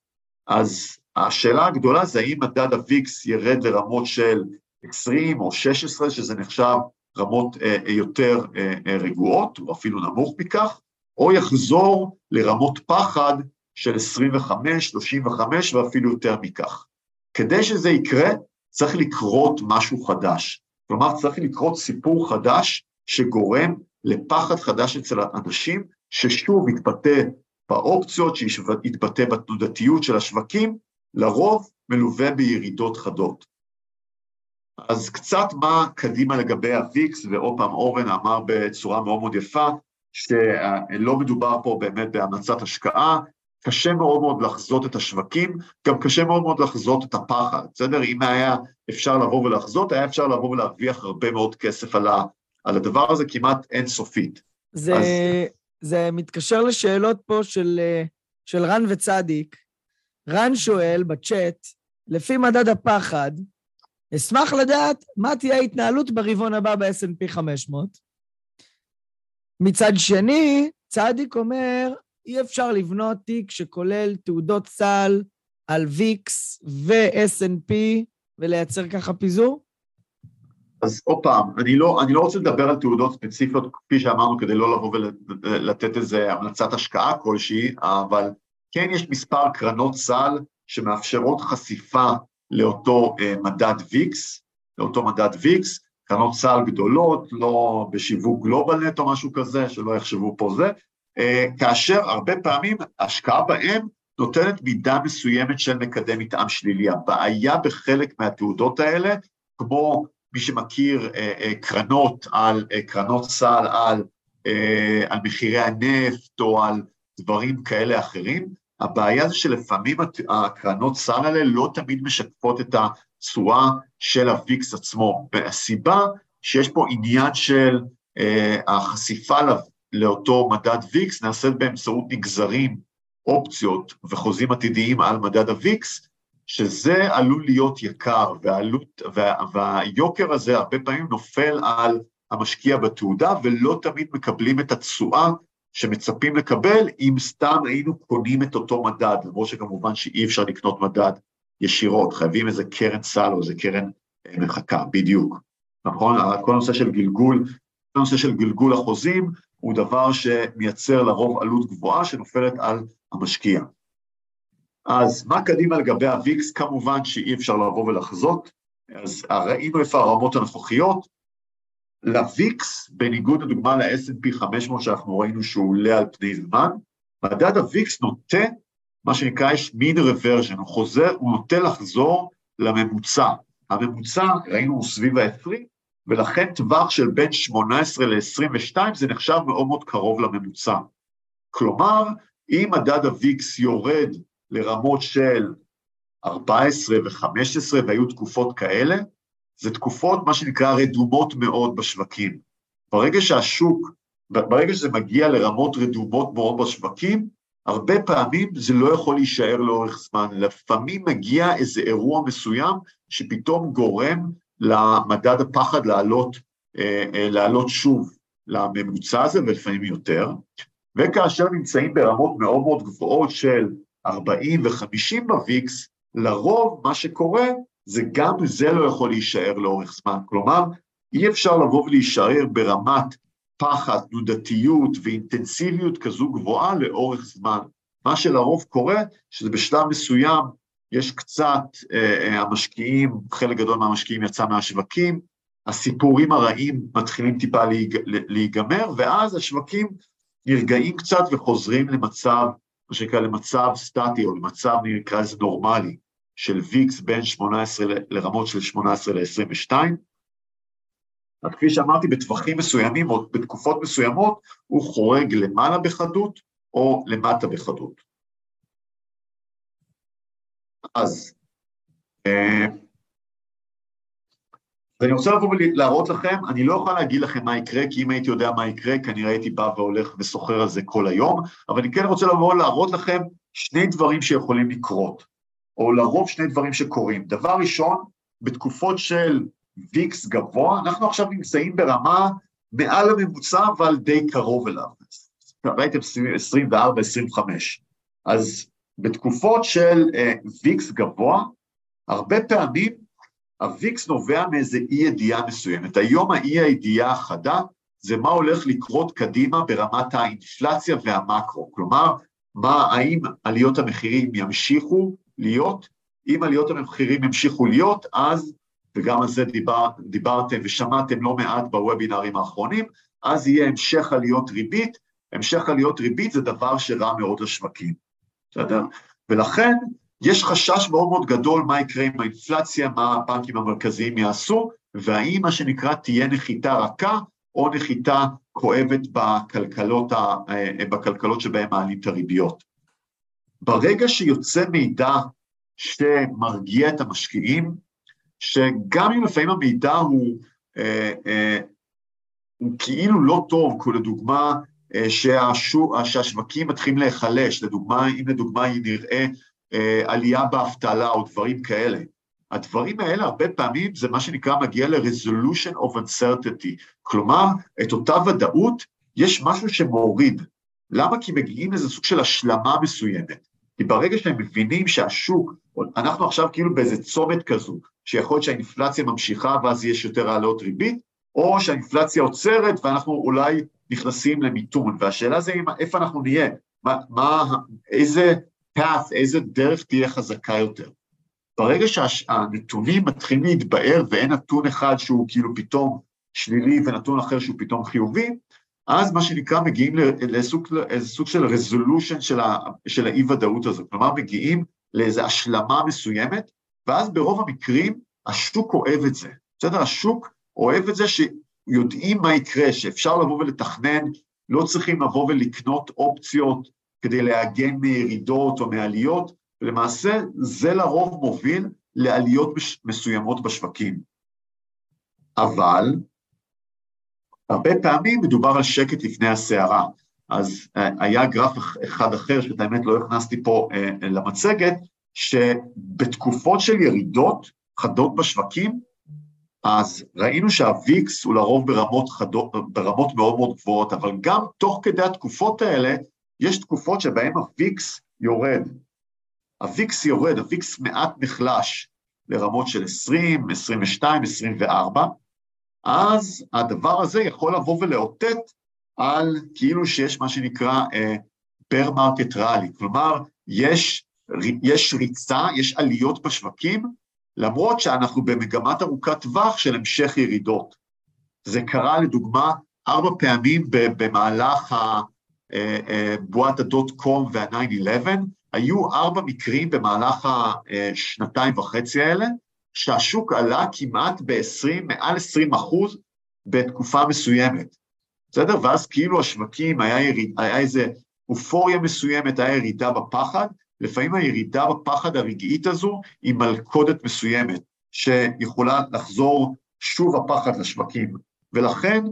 אז השאלה הגדולה זה האם מדד הוויקס ירד לרמות של 20 או 16, שזה נחשב רמות אה, יותר אה, אה, רגועות, או אפילו נמוך מכך, או יחזור לרמות פחד של 25, 35 ואפילו יותר מכך. כדי שזה יקרה, צריך לקרות משהו חדש. כלומר, צריך לקרות סיפור חדש שגורם לפחד חדש אצל האנשים, ששוב יתבטא באופציות, שיתבטא בתנודתיות של השווקים, לרוב מלווה בירידות חדות. אז קצת מה קדימה לגבי הוויקס, ועוד פעם אורן אמר בצורה מאוד מאוד יפה, שלא מדובר פה באמת בהמלצת השקעה, קשה מאוד מאוד לחזות את השווקים, גם קשה מאוד מאוד לחזות את הפחד, בסדר? אם היה אפשר לבוא ולחזות, היה אפשר לבוא ולהרוויח הרבה מאוד כסף על, ה, על הדבר הזה, כמעט אינסופית. זה, אז... זה מתקשר לשאלות פה של, של רן וצדיק. רן שואל בצ'אט, לפי מדד הפחד, אשמח לדעת מה תהיה ההתנהלות ברבעון הבא ב-S&P 500. מצד שני, צדיק אומר, אי אפשר לבנות תיק שכולל תעודות סל על ויקס ו-S&P ולייצר ככה פיזור? אז עוד פעם, אני לא, אני לא רוצה לדבר על תעודות ספציפיות, כפי שאמרנו, כדי לא לבוא ולתת איזה המלצת השקעה כלשהי, אבל כן יש מספר קרנות סל שמאפשרות חשיפה לאותו אה, מדד ויקס, לאותו מדד ויקס, קרנות סל גדולות, לא בשיווק גלובל נט או משהו כזה, שלא יחשבו פה זה, כאשר הרבה פעמים השקעה בהם נותנת מידה מסוימת של מקדם מטעם שלילי. הבעיה בחלק מהתעודות האלה, כמו מי שמכיר אה, אה, קרנות על, קרנות סל על, על מחירי הנפט או על דברים כאלה אחרים, הבעיה זה שלפעמים הקרנות סל האלה לא תמיד משקפות את התשואה של הוויקס עצמו, והסיבה שיש פה עניין של החשיפה לאותו מדד ויקס נעשית באמצעות נגזרים, אופציות וחוזים עתידיים על מדד הוויקס, שזה עלול להיות יקר, והעלות, וה, והיוקר הזה הרבה פעמים נופל על המשקיע בתעודה, ולא תמיד מקבלים את התשואה שמצפים לקבל אם סתם היינו קונים את אותו מדד, למרות שכמובן שאי אפשר לקנות מדד ישירות, חייבים איזה קרן סל או איזה קרן אה, מחכה, בדיוק. נכון? כל הנושא של גלגול, כל הנושא של גלגול החוזים הוא דבר שמייצר לרוב עלות גבוהה שנופלת על המשקיע. אז מה קדימה לגבי ה-VIX? כמובן שאי אפשר לבוא ולחזות, אז ראינו איפה הרמות הנוכחיות. ל-VIX, בניגוד לדוגמה ל-S&P 500 שאנחנו ראינו שהוא עולה על פני זמן, מדד ה-VIX נוטה, מה שנקרא, יש מין רוורז'ן, הוא חוזר, הוא נוטה לחזור לממוצע. הממוצע, ראינו, הוא סביב ה-20, ולכן טווח של בין 18 ל-22 זה נחשב מאוד מאוד קרוב לממוצע. כלומר, אם מדד ה-VIX יורד לרמות של 14 ו-15, והיו תקופות כאלה, זה תקופות, מה שנקרא, רדומות מאוד בשווקים. ברגע שהשוק, ברגע שזה מגיע לרמות רדומות מאוד בשווקים, הרבה פעמים זה לא יכול להישאר לאורך זמן. לפעמים מגיע איזה אירוע מסוים שפתאום גורם למדד הפחד לעלות, אה, אה, לעלות שוב לממוצע הזה, ולפעמים יותר, וכאשר נמצאים ברמות מאוד מאוד גבוהות של 40 ו-50 בוויקס, לרוב מה שקורה זה גם זה לא יכול להישאר לאורך זמן. כלומר, אי אפשר לבוא ולהישאר ברמת פחד, תנודתיות ואינטנסיביות כזו גבוהה לאורך זמן. מה שלרוב קורה, שזה בשלב מסוים יש קצת, אה, אה, המשקיעים, חלק גדול מהמשקיעים יצא מהשווקים, הסיפורים הרעים מתחילים טיפה להיג, להיגמר, ואז השווקים נרגעים קצת וחוזרים למצב, מה שנקרא למצב סטטי, או למצב נקרא לזה נורמלי, של ויקס בין 18 לרמות של 18 ל-22. אז כפי שאמרתי, בטווחים מסוימים או בתקופות מסוימות, הוא חורג למעלה בחדות או למטה בחדות. אז אה, ואני רוצה לבוא ולהראות לכם, אני לא יכול להגיד לכם מה יקרה, כי אם הייתי יודע מה יקרה, כנראה הייתי בא והולך וסוחר על זה כל היום, אבל אני כן רוצה לבוא ולהראות לכם שני דברים שיכולים לקרות, או לרוב שני דברים שקורים. דבר ראשון, בתקופות של ויקס גבוה, אנחנו עכשיו נמצאים ברמה מעל הממוצע, אבל די קרוב אליו. ראיתם 24-25. אז בתקופות של ויקס uh, גבוה, הרבה פעמים הוויקס נובע מאיזה אי ידיעה מסוימת. היום האי הידיעה החדה זה מה הולך לקרות קדימה ברמת האינפלציה והמקרו. כלומר, מה, האם עליות המחירים ימשיכו להיות? אם עליות המחירים ימשיכו להיות, אז, וגם על זה דיבר, דיברתם ושמעתם לא מעט בוובינרים האחרונים, אז יהיה המשך עליות ריבית. המשך עליות ריבית זה דבר שרע מאוד לשווקים. בסדר? ולכן יש חשש מאוד מאוד גדול מה יקרה עם האינפלציה, מה הבנקים המרכזיים יעשו, והאם מה שנקרא תהיה נחיתה רכה או נחיתה כואבת בכלכלות, ה, אה, בכלכלות שבהן מעלים את הריביות. ברגע שיוצא מידע שמרגיע את המשקיעים, שגם אם לפעמים המידע הוא, אה, אה, הוא כאילו לא טוב, כמו לדוגמה אה, שהשו, שהשווקים מתחילים להיחלש, לדוגמה, אם לדוגמה נראה אה, עלייה באבטלה או דברים כאלה. הדברים האלה הרבה פעמים זה מה שנקרא מגיע ל-resolution of uncertainty, כלומר, את אותה ודאות יש משהו שמוריד. למה? כי מגיעים לאיזה סוג של השלמה מסוימת. כי ברגע שהם מבינים שהשוק, אנחנו עכשיו כאילו באיזה צומת כזו, שיכול להיות שהאינפלציה ממשיכה ואז יש יותר העלות ריבית, או שהאינפלציה עוצרת ואנחנו אולי נכנסים למיתון, והשאלה זה איפה אנחנו נהיה, מה, מה, איזה path, איזה דרך תהיה חזקה יותר. ברגע שהנתונים מתחילים להתבאר ואין נתון אחד שהוא כאילו פתאום שלילי ונתון אחר שהוא פתאום חיובי, אז מה שנקרא מגיעים לסוג, לאיזה סוג של רזולושן של, של האי-ודאות הזאת, כלומר מגיעים לאיזו השלמה מסוימת, ואז ברוב המקרים השוק אוהב את זה. בסדר? השוק אוהב את זה שיודעים מה יקרה, שאפשר לבוא ולתכנן, לא צריכים לבוא ולקנות אופציות כדי להגן מירידות או מעליות, ולמעשה זה לרוב מוביל לעליות מסוימות בשווקים. אבל הרבה פעמים מדובר על שקט לפני הסערה. אז אה, היה גרף אחד אחר, שאת האמת לא הכנסתי פה אה, למצגת, שבתקופות של ירידות חדות בשווקים, אז ראינו שהוויקס הוא לרוב ברמות, חדו, ברמות מאוד מאוד גבוהות, אבל גם תוך כדי התקופות האלה, יש תקופות שבהן הוויקס יורד. ה VIX יורד, ה VIX מעט נחלש לרמות של 20, 22, 24, אז הדבר הזה יכול לבוא ולאותת על כאילו שיש מה שנקרא bear market rally, כלומר, יש, יש ריצה, יש עליות בשווקים, למרות שאנחנו במגמת ארוכת טווח של המשך ירידות. זה קרה לדוגמה ארבע פעמים במהלך אה, אה, בועת הדוט קום וה-9-11, היו ארבע מקרים במהלך השנתיים וחצי האלה, שהשוק עלה כמעט ב-20, מעל 20 אחוז בתקופה מסוימת. בסדר? ואז כאילו השווקים, היה, יריד, היה איזה אופוריה מסוימת, היה ירידה בפחד, לפעמים הירידה בפחד הרגעית הזו היא מלכודת מסוימת, שיכולה לחזור שוב הפחד לשווקים. ולכן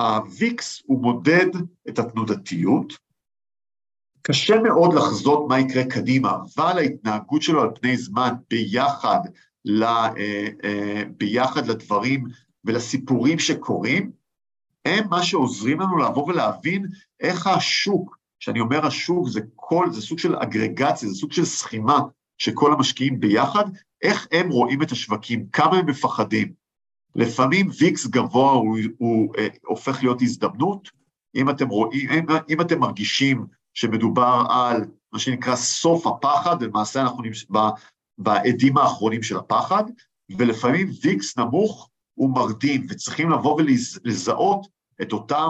הוויקס הוא מודד את התנודתיות, קשה מאוד לחזות מה יקרה קדימה, אבל ההתנהגות שלו על פני זמן ביחד, ל, אה, אה, ביחד לדברים ולסיפורים שקורים, הם מה שעוזרים לנו לבוא ולהבין איך השוק, כשאני אומר השוק זה כל, זה סוג של אגרגציה, זה סוג של סכימה שכל המשקיעים ביחד, איך הם רואים את השווקים, כמה הם מפחדים. לפעמים ויקס גבוה הוא, הוא אה, הופך להיות הזדמנות, אם אתם רואים, אם, אם אתם מרגישים שמדובר על מה שנקרא סוף הפחד, למעשה אנחנו נמש... בעדים האחרונים של הפחד, ולפעמים ויקס נמוך הוא מרדים, וצריכים לבוא ולזהות את אותם,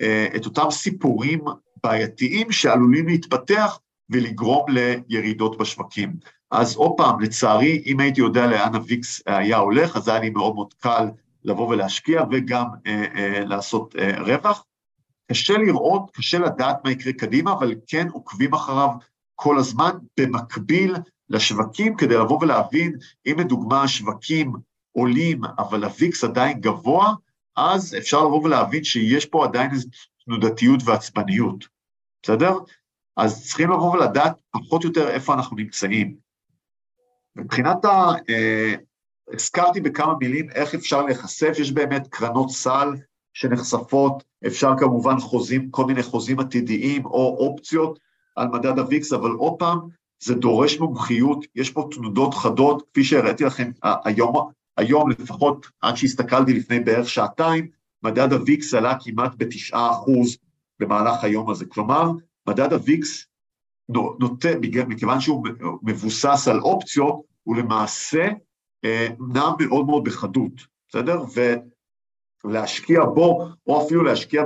אה, את אותם סיפורים בעייתיים שעלולים להתפתח ולגרום לירידות בשווקים. אז עוד פעם, לצערי, אם הייתי יודע לאן הוויקס היה הולך, אז היה לי מאוד מאוד קל לבוא ולהשקיע וגם אה, אה, לעשות אה, רווח. קשה לראות, קשה לדעת מה יקרה קדימה, אבל כן עוקבים אחריו כל הזמן, במקביל לשווקים, כדי לבוא ולהבין, אם לדוגמה השווקים עולים, אבל הוויקס עדיין גבוה, אז אפשר לבוא ולהבין שיש פה עדיין תנודתיות ועצבניות, בסדר? אז צריכים לבוא ולדעת פחות או יותר איפה אנחנו נמצאים. מבחינת ה... אה, הזכרתי בכמה מילים איך אפשר להיחשף, יש באמת קרנות סל שנחשפות, אפשר כמובן חוזים, כל מיני חוזים עתידיים או אופציות על מדד הוויקס, אבל עוד פעם, זה דורש מומחיות, יש פה תנודות חדות, כפי שהראיתי לכם היום, היום לפחות עד שהסתכלתי לפני בערך שעתיים, מדד הוויקס עלה כמעט בתשעה אחוז במהלך היום הזה. כלומר, מדד הוויקס נוטה, מכיוון שהוא מבוסס על אופציות, הוא למעשה אה, נע מאוד מאוד בחדות, בסדר? ולהשקיע בו, או אפילו להשקיע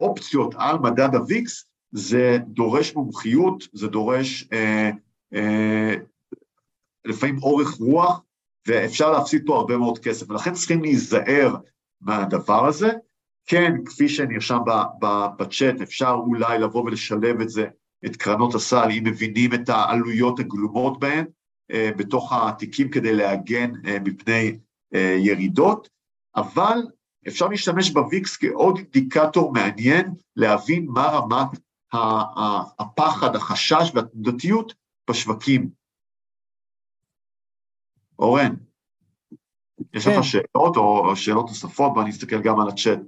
באופציות על מדד הוויקס, זה דורש מומחיות, זה דורש אה, אה, לפעמים אורך רוח, ואפשר להפסיד פה הרבה מאוד כסף, ולכן צריכים להיזהר מהדבר הזה. כן, כפי שנרשם בצ'אט, אפשר אולי לבוא ולשלב את זה, את קרנות הסל, אם מבינים את העלויות הגלומות בהן, אה, בתוך התיקים כדי להגן אה, מפני אה, ירידות, אבל אפשר להשתמש בוויקס כעוד אינדיקטור מעניין להבין מה רמת הפחד, החשש והתנודתיות בשווקים. אורן, יש לך כן. שאלות או שאלות נוספות? בוא נסתכל גם על הצ'אט.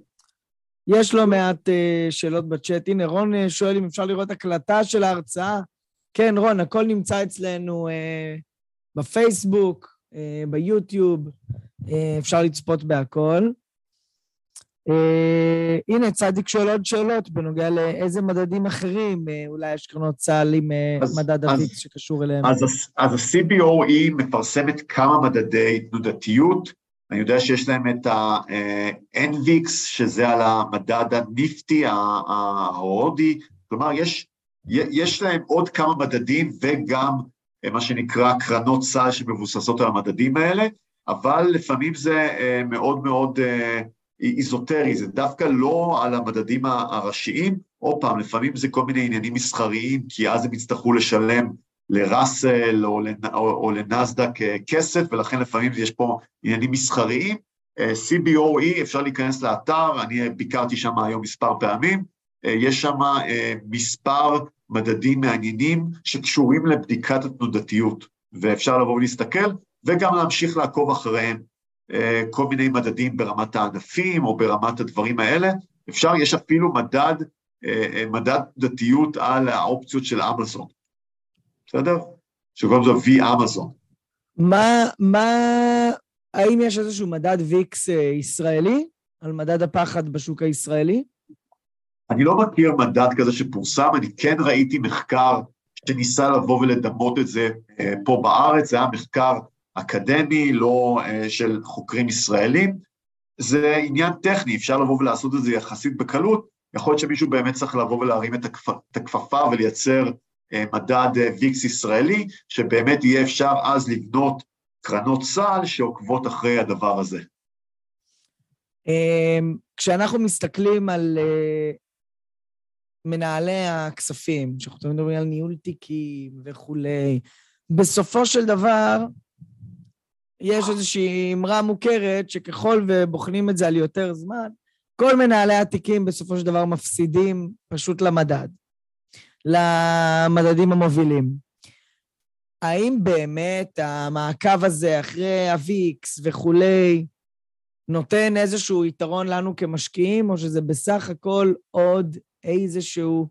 יש לא מעט uh, שאלות בצ'אט. הנה, רון uh, שואל אם אפשר לראות הקלטה של ההרצאה. כן, רון, הכל נמצא אצלנו uh, בפייסבוק, uh, ביוטיוב, uh, אפשר לצפות בהכל. Uh, הנה, צדיק שואל עוד שאלות בנוגע לאיזה מדדים אחרים, uh, אולי יש קרנות צה"ל עם uh, מדד הוויקס שקשור אליהם. אז, אז ה-CBOE מפרסמת כמה מדדי תנודתיות. אני יודע שיש להם את ה-NVIX, שזה על המדד הניפטי ההודי, כלומר, יש, יש להם עוד כמה מדדים וגם מה שנקרא קרנות סל שמבוססות על המדדים האלה, אבל לפעמים זה מאוד מאוד איזוטרי, זה דווקא לא על המדדים הראשיים, עוד פעם, לפעמים זה כל מיני עניינים מסחריים, כי אז הם יצטרכו לשלם לראסל או, או, או לנסדק אה, כסף, ולכן לפעמים יש פה עניינים מסחריים. אה, CBOE, אפשר להיכנס לאתר, אני ביקרתי שם היום מספר פעמים, אה, יש שם מספר מדדים מעניינים שקשורים לבדיקת התנודתיות, ואפשר לבוא ולהסתכל, וגם להמשיך לעקוב אחריהם. אה, כל מיני מדדים ברמת הענפים או ברמת הדברים האלה, אפשר, יש אפילו מדד, מדד דתיות על האופציות של אמזון, בסדר? שקוראים לזה וי אמזון. מה, מה, האם יש איזשהו מדד ויקס ישראלי על מדד הפחד בשוק הישראלי? אני לא מכיר מדד כזה שפורסם, אני כן ראיתי מחקר שניסה לבוא ולדמות את זה פה בארץ, זה היה מחקר אקדמי, לא אה, של חוקרים ישראלים. זה עניין טכני, אפשר לבוא ולעשות את זה יחסית בקלות, יכול להיות שמישהו באמת צריך לבוא ולהרים את, הכפ... את הכפפה ולייצר אה, מדד אה, ויקס ישראלי, שבאמת יהיה אפשר אז לבנות קרנות סל שעוקבות אחרי הדבר הזה. אמ, כשאנחנו מסתכלים על מנהלי הכספים, שאנחנו מדברים על ניהול תיקים וכולי, בסופו של דבר, יש איזושהי אמרה מוכרת שככל ובוחנים את זה על יותר זמן, כל מנהלי התיקים בסופו של דבר מפסידים פשוט למדד, למדדים המובילים. האם באמת המעקב הזה אחרי הוויקס וכולי נותן איזשהו יתרון לנו כמשקיעים, או שזה בסך הכל עוד איזשהו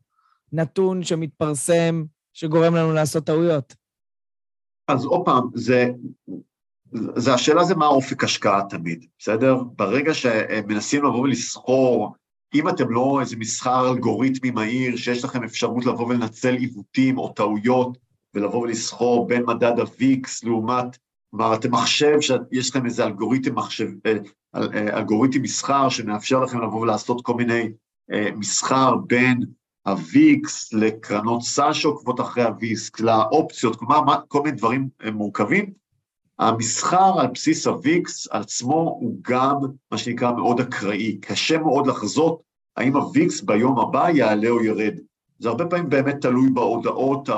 נתון שמתפרסם שגורם לנו לעשות טעויות? אז עוד פעם, זה, זה השאלה זה מה האופק השקעה תמיד, בסדר? ברגע שמנסים לבוא ולסחור, אם אתם לא איזה מסחר אלגוריתמי מהיר, שיש לכם אפשרות לבוא ולנצל עיוותים או טעויות, ולבוא ולסחור בין מדד ה-VIX לעומת, כלומר, אתם מחשב שיש לכם איזה אלגוריתם מחשב, אה, אה, אלגוריתם מסחר שמאפשר לכם לבוא ולעשות כל מיני אה, מסחר בין ה-VIX לקרנות סל שעוקבות אחרי ה-VIX, לאופציות, כלומר, כל מיני דברים מורכבים, המסחר על בסיס הוויקס עצמו הוא גם מה שנקרא מאוד אקראי, קשה מאוד לחזות האם הוויקס ביום הבא יעלה או ירד. זה הרבה פעמים באמת תלוי בהודעות,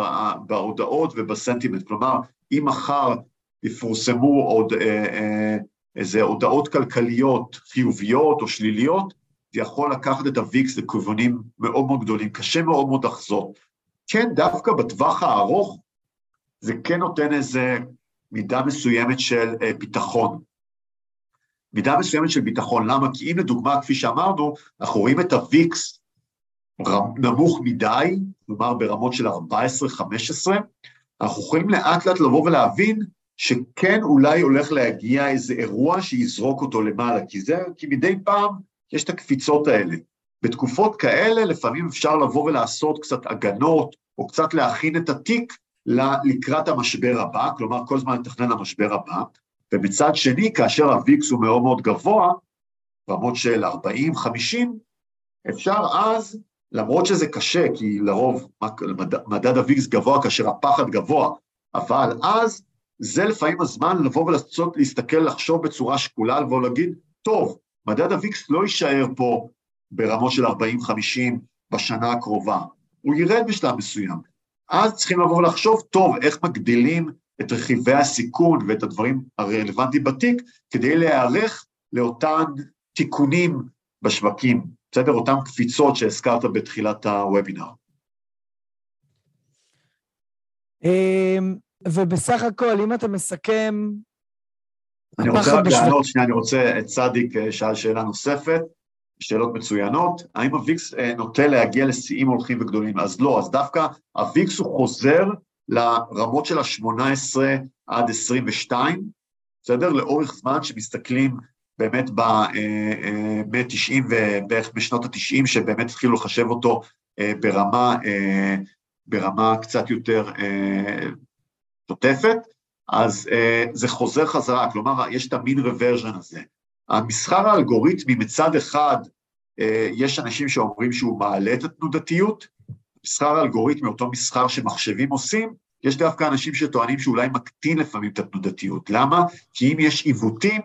בהודעות ובסנטימנט, כלומר, אם מחר יפורסמו עוד אה, אה, איזה הודעות כלכליות חיוביות או שליליות, זה יכול לקחת את הוויקס לכיוונים מאוד מאוד גדולים, קשה מאוד מאוד לחזות. כן, דווקא בטווח הארוך, זה כן נותן איזה מידה מסוימת של אה, ביטחון. מידה מסוימת של ביטחון, למה? כי אם לדוגמה, כפי שאמרנו, אנחנו רואים את הוויקס נמוך מדי, כלומר ברמות של 14-15, אנחנו יכולים לאט לאט לבוא ולהבין שכן אולי הולך להגיע איזה אירוע שיזרוק אותו למעלה, כי זה, כי מדי פעם יש את הקפיצות האלה. בתקופות כאלה לפעמים אפשר לבוא ולעשות קצת הגנות, או קצת להכין את התיק לקראת המשבר הבא, כלומר כל הזמן לתכנן למשבר הבא, ומצד שני, כאשר הוויקס הוא מאוד מאוד גבוה, רמות של 40-50, אפשר אז, למרות שזה קשה, כי לרוב מדד הוויקס גבוה כאשר הפחד גבוה, אבל אז זה לפעמים הזמן לבוא ולעשות, להסתכל, לחשוב בצורה שקולה, לבוא ולהגיד, טוב, מדד הוויקס לא יישאר פה ברמות של 40-50 בשנה הקרובה, הוא ירד בשלב מסוים. אז צריכים לבוא ולחשוב, טוב, איך מגדילים את רכיבי הסיכון ואת הדברים הרלוונטיים בתיק, כדי להיערך לאותן תיקונים בשווקים, בסדר? אותן קפיצות שהזכרת בתחילת הוובינר. אמ, ובסך הכל, אם אתה מסכם... אני רוצה רק לענות, שנייה, אני רוצה, את צדיק אה, שאל שאלה נוספת. שאלות מצוינות, האם הוויקס אה, נוטה להגיע לשיאים הולכים וגדולים? אז לא, אז דווקא הוויקס הוא חוזר לרמות של ה-18 עד 22, בסדר? לאורך זמן שמסתכלים באמת ב-90 אה, אה, ובערך בשנות ה-90, שבאמת התחילו לחשב אותו ברמה, ברמה קצת יותר שוטפת, אז זה חוזר חזרה, כלומר, יש את המין רוורז'ן הזה. המסחר האלגוריתמי מצד אחד, אה, יש אנשים שאומרים שהוא מעלה את התנודתיות, מסחר האלגוריתמי, אותו מסחר שמחשבים עושים, יש דווקא אנשים שטוענים שאולי מקטין לפעמים את התנודתיות. למה? כי אם יש עיוותים,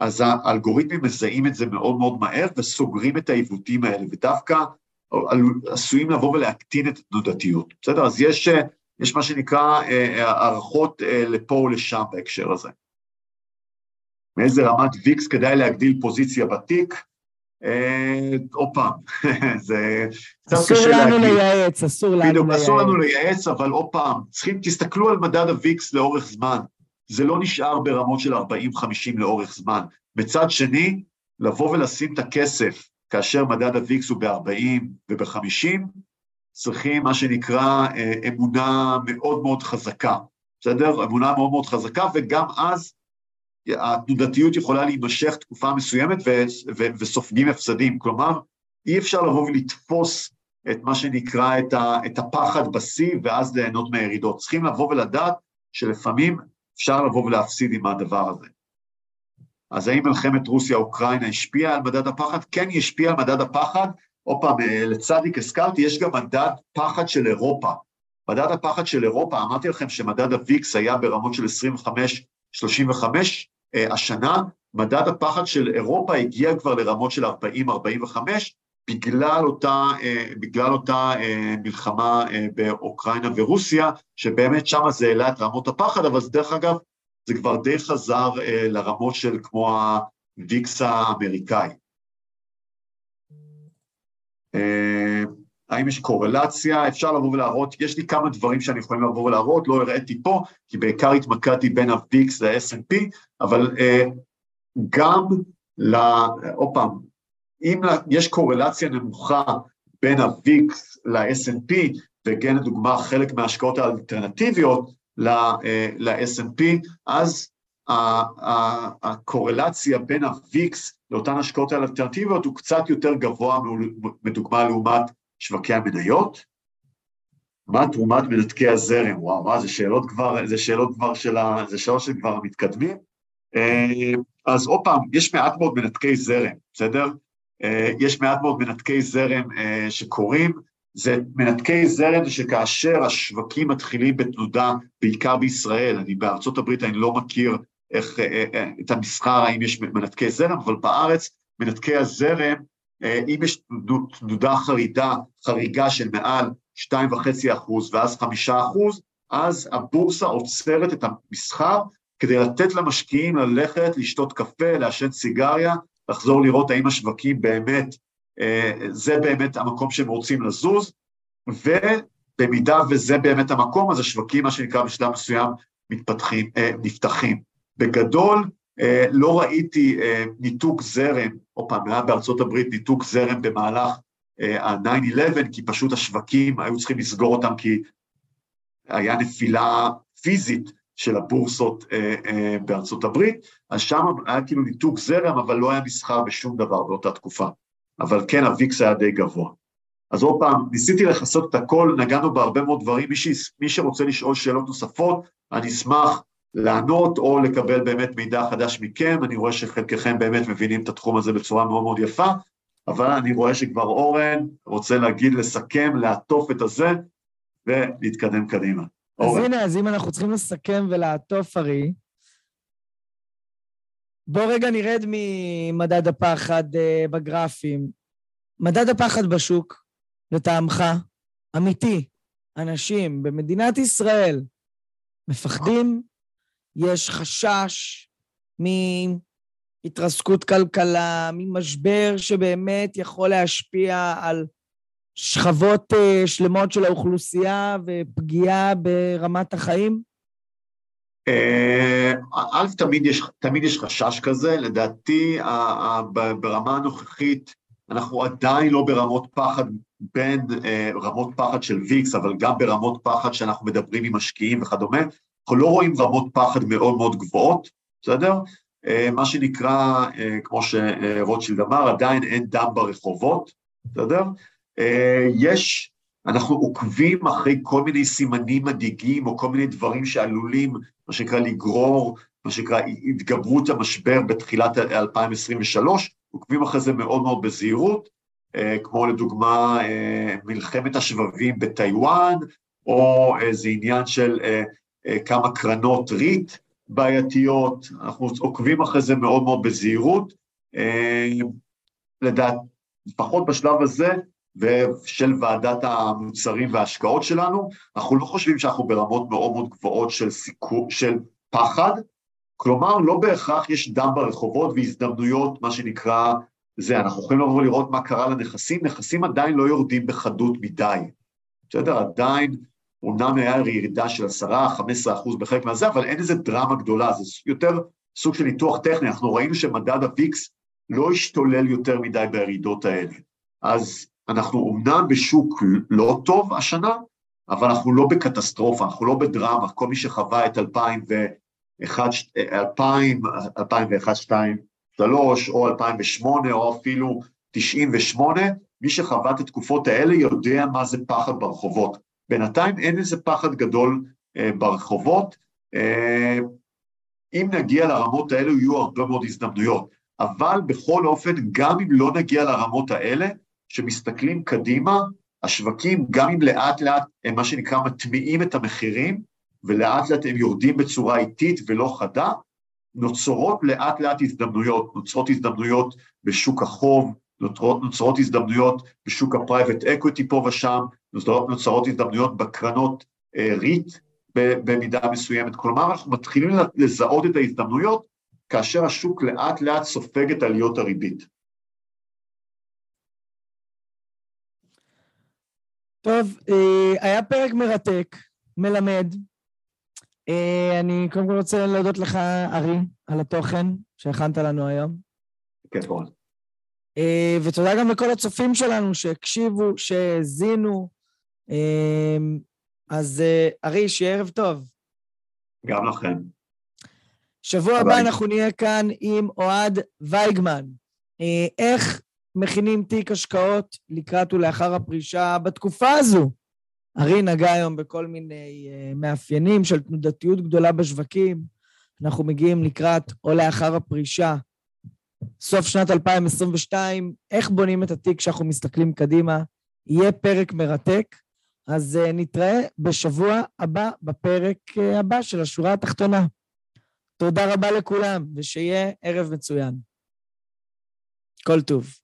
אז האלגוריתמים מזהים את זה מאוד מאוד מהר וסוגרים את העיוותים האלה, ודווקא עשויים לבוא ולהקטין את התנודתיות. בסדר? אז יש, יש מה שנקרא אה, הערכות אה, לפה ולשם בהקשר הזה. מאיזה רמת ויקס כדאי להגדיל פוזיציה בתיק. אה, עוד פעם, זה קצת קשה להגיד. אסור לנו לייעץ, אסור לנו לייעץ. אסור לנו לייעץ, אבל עוד פעם, צריכים, תסתכלו על מדד הוויקס לאורך זמן. זה לא נשאר ברמות של 40-50 לאורך זמן. מצד שני, לבוא ולשים את הכסף כאשר מדד הוויקס הוא ב-40 וב-50, צריכים מה שנקרא אה, אמונה מאוד מאוד חזקה, בסדר? אמונה מאוד מאוד חזקה, וגם אז התנודתיות יכולה להימשך תקופה מסוימת ו- ו- וסופגים הפסדים. כלומר, אי אפשר לבוא ולתפוס את מה שנקרא את, ה- את הפחד בשיא ואז ליהנות מהירידות. צריכים לבוא ולדעת שלפעמים אפשר לבוא ולהפסיד עם הדבר הזה. אז האם מלחמת רוסיה-אוקראינה השפיעה על מדד הפחד? כן, היא השפיעה על מדד הפחד. עוד פעם, אה, לצדיק הזכרתי, יש גם מדד פחד של אירופה. מדד הפחד של אירופה, אמרתי לכם שמדד הוויקס היה ברמות של 25-35 אה, השנה, מדד הפחד של אירופה הגיע כבר לרמות של 40-45, בגלל אותה, אה, בגלל אותה מלחמה באוקראינה ורוסיה, שבאמת שם זה העלה את רמות הפחד, אבל דרך אגב, זה כבר די חזר אה, לרמות של כמו הוויקס האמריקאי. אה, האם יש קורלציה? אפשר לבוא ולהראות, יש לי כמה דברים שאני יכול לבוא ולהראות, לא הראיתי פה, כי בעיקר התמקדתי בין הוויקס ל-S&P, אבל אה, גם. עוד פעם, אם יש קורלציה נמוכה בין הוויקס ל-S&P, וכן לדוגמה חלק מההשקעות האלטרנטיביות, ל-S&P, אז הקורלציה בין ה-VIX לאותן השקעות האלטרנטיביות הוא קצת יותר גבוה מדוגמה לעומת שווקי המניות. מה תרומת מנתקי הזרם? וואו, מה, זה שאלות כבר, זה שאלות כבר של ה... זה שאלות שכבר מתקדמים. אה, אז עוד פעם, יש מעט מאוד מנתקי זרם, בסדר? אה, יש מעט מאוד מנתקי זרם אה, שקורים, זה מנתקי זרם שכאשר השווקים מתחילים בתנודה, בעיקר בישראל, אני בארצות הברית אני לא מכיר איך, את המסחר, האם יש מנתקי זרם, אבל בארץ מנתקי הזרם, אם יש תנודה חרידה, חריגה של מעל 2.5 אחוז ואז 5 אחוז, אז הבורסה עוצרת את המסחר כדי לתת למשקיעים ללכת, לשתות קפה, לעשן סיגריה, לחזור לראות האם השווקים באמת אה, זה באמת המקום שהם רוצים לזוז, ובמידה וזה באמת המקום, אז השווקים, מה שנקרא בשלב מסוים, מתפתחים, אה, נפתחים. בגדול, אה, לא ראיתי ניתוק זרם, עוד פעם, בארצות הברית ניתוק זרם במהלך ה-9-11, כי פשוט השווקים היו צריכים לסגור אותם כי היה נפילה פיזית של הבורסות בארצות הברית, אז שם היה כאילו ניתוק זרם, אבל לא היה מסחר בשום דבר באותה תקופה. אבל כן, הוויקס היה די גבוה. אז עוד פעם, ניסיתי לכסות את הכל, נגענו בהרבה מאוד דברים, מי, ש... מי שרוצה לשאול שאלות נוספות, אני אשמח לענות או לקבל באמת מידע חדש מכם, אני רואה שחלקכם באמת מבינים את התחום הזה בצורה מאוד מאוד יפה, אבל אני רואה שכבר אורן רוצה להגיד, לסכם, לעטוף את הזה ולהתקדם קדימה. אז אורן. הנה, אז אם אנחנו צריכים לסכם ולעטוף, ארי, בוא רגע נרד ממדד הפחד uh, בגרפים. מדד הפחד בשוק, לטעמך, אמיתי, אנשים במדינת ישראל מפחדים, יש חשש מהתרסקות כלכלה, ממשבר שבאמת יכול להשפיע על שכבות uh, שלמות של האוכלוסייה ופגיעה ברמת החיים? אה, א', תמיד יש, תמיד יש חשש כזה, לדעתי ברמה הנוכחית אנחנו עדיין לא ברמות פחד בין אה, רמות פחד של ויקס, אבל גם ברמות פחד שאנחנו מדברים עם משקיעים וכדומה, אנחנו לא רואים רמות פחד מאוד מאוד גבוהות, בסדר? אה, מה שנקרא, כמו שרוטשילד אמר, עדיין אין דם ברחובות, בסדר? יש אנחנו עוקבים אחרי כל מיני סימנים מדאיגים או כל מיני דברים שעלולים, מה שנקרא, לגרור, מה שנקרא, התגברות המשבר בתחילת 2023, עוקבים אחרי זה מאוד מאוד בזהירות, אה, כמו לדוגמה אה, מלחמת השבבים בטיוואן, או איזה עניין של אה, כמה קרנות ריט בעייתיות, אנחנו עוקבים אחרי זה מאוד מאוד בזהירות. לדעת, לפחות בשלב הזה, ושל ועדת המוצרים וההשקעות שלנו, אנחנו לא חושבים שאנחנו ברמות מאוד מאוד גבוהות של, סיכו, של פחד, כלומר לא בהכרח יש דם ברחובות והזדמנויות, מה שנקרא זה, אנחנו יכולים לבוא לראות מה קרה לנכסים, נכסים עדיין לא יורדים בחדות מדי, בסדר? עדיין אומנם היה ירידה של 10-15 אחוז בחלק מהזה, אבל אין איזה דרמה גדולה, זה יותר סוג של ניתוח טכני, אנחנו ראינו שמדד הוויקס לא השתולל יותר מדי בירידות האלה. אז אנחנו אומנם בשוק לא טוב השנה, אבל אנחנו לא בקטסטרופה, אנחנו לא בדרמה, כל מי שחווה את 2001, 2000, 2001, 2002, 2003, או 2008, או אפילו 98, מי שחווה את התקופות האלה יודע מה זה פחד ברחובות. בינתיים אין איזה פחד גדול אה, ברחובות. אה, אם נגיע לרמות האלו, יהיו הרבה מאוד הזדמנויות. אבל בכל אופן, גם אם לא נגיע לרמות האלה, שמסתכלים קדימה, השווקים, גם אם לאט לאט הם מה שנקרא מטמיעים את המחירים, ולאט לאט הם יורדים בצורה איטית ולא חדה, נוצרות לאט לאט הזדמנויות, נוצרות הזדמנויות בשוק החוב, נוצרות, נוצרות הזדמנויות בשוק ה private equity פה ושם, נוצרות, נוצרות הזדמנויות בקרנות אה, REIT במידה מסוימת. כלומר, אנחנו מתחילים לזהות את ההזדמנויות כאשר השוק לאט לאט סופג את עליות הריבית. טוב, אה, היה פרק מרתק, מלמד. אה, אני קודם כל רוצה להודות לך, ארי, על התוכן שהכנת לנו היום. כן, נכון. ותודה גם לכל הצופים שלנו שהקשיבו, שהאזינו. אז ארי, שיהיה ערב טוב. גם לכם. שבוע הבא אנחנו נהיה כאן עם אוהד וייגמן. איך מכינים תיק השקעות לקראת ולאחר הפרישה בתקופה הזו. ארי נגע היום בכל מיני מאפיינים של תנודתיות גדולה בשווקים. אנחנו מגיעים לקראת או לאחר הפרישה, סוף שנת 2022, איך בונים את התיק כשאנחנו מסתכלים קדימה. יהיה פרק מרתק, אז uh, נתראה בשבוע הבא, בפרק uh, הבא של השורה התחתונה. תודה רבה לכולם, ושיהיה ערב מצוין. כל טוב.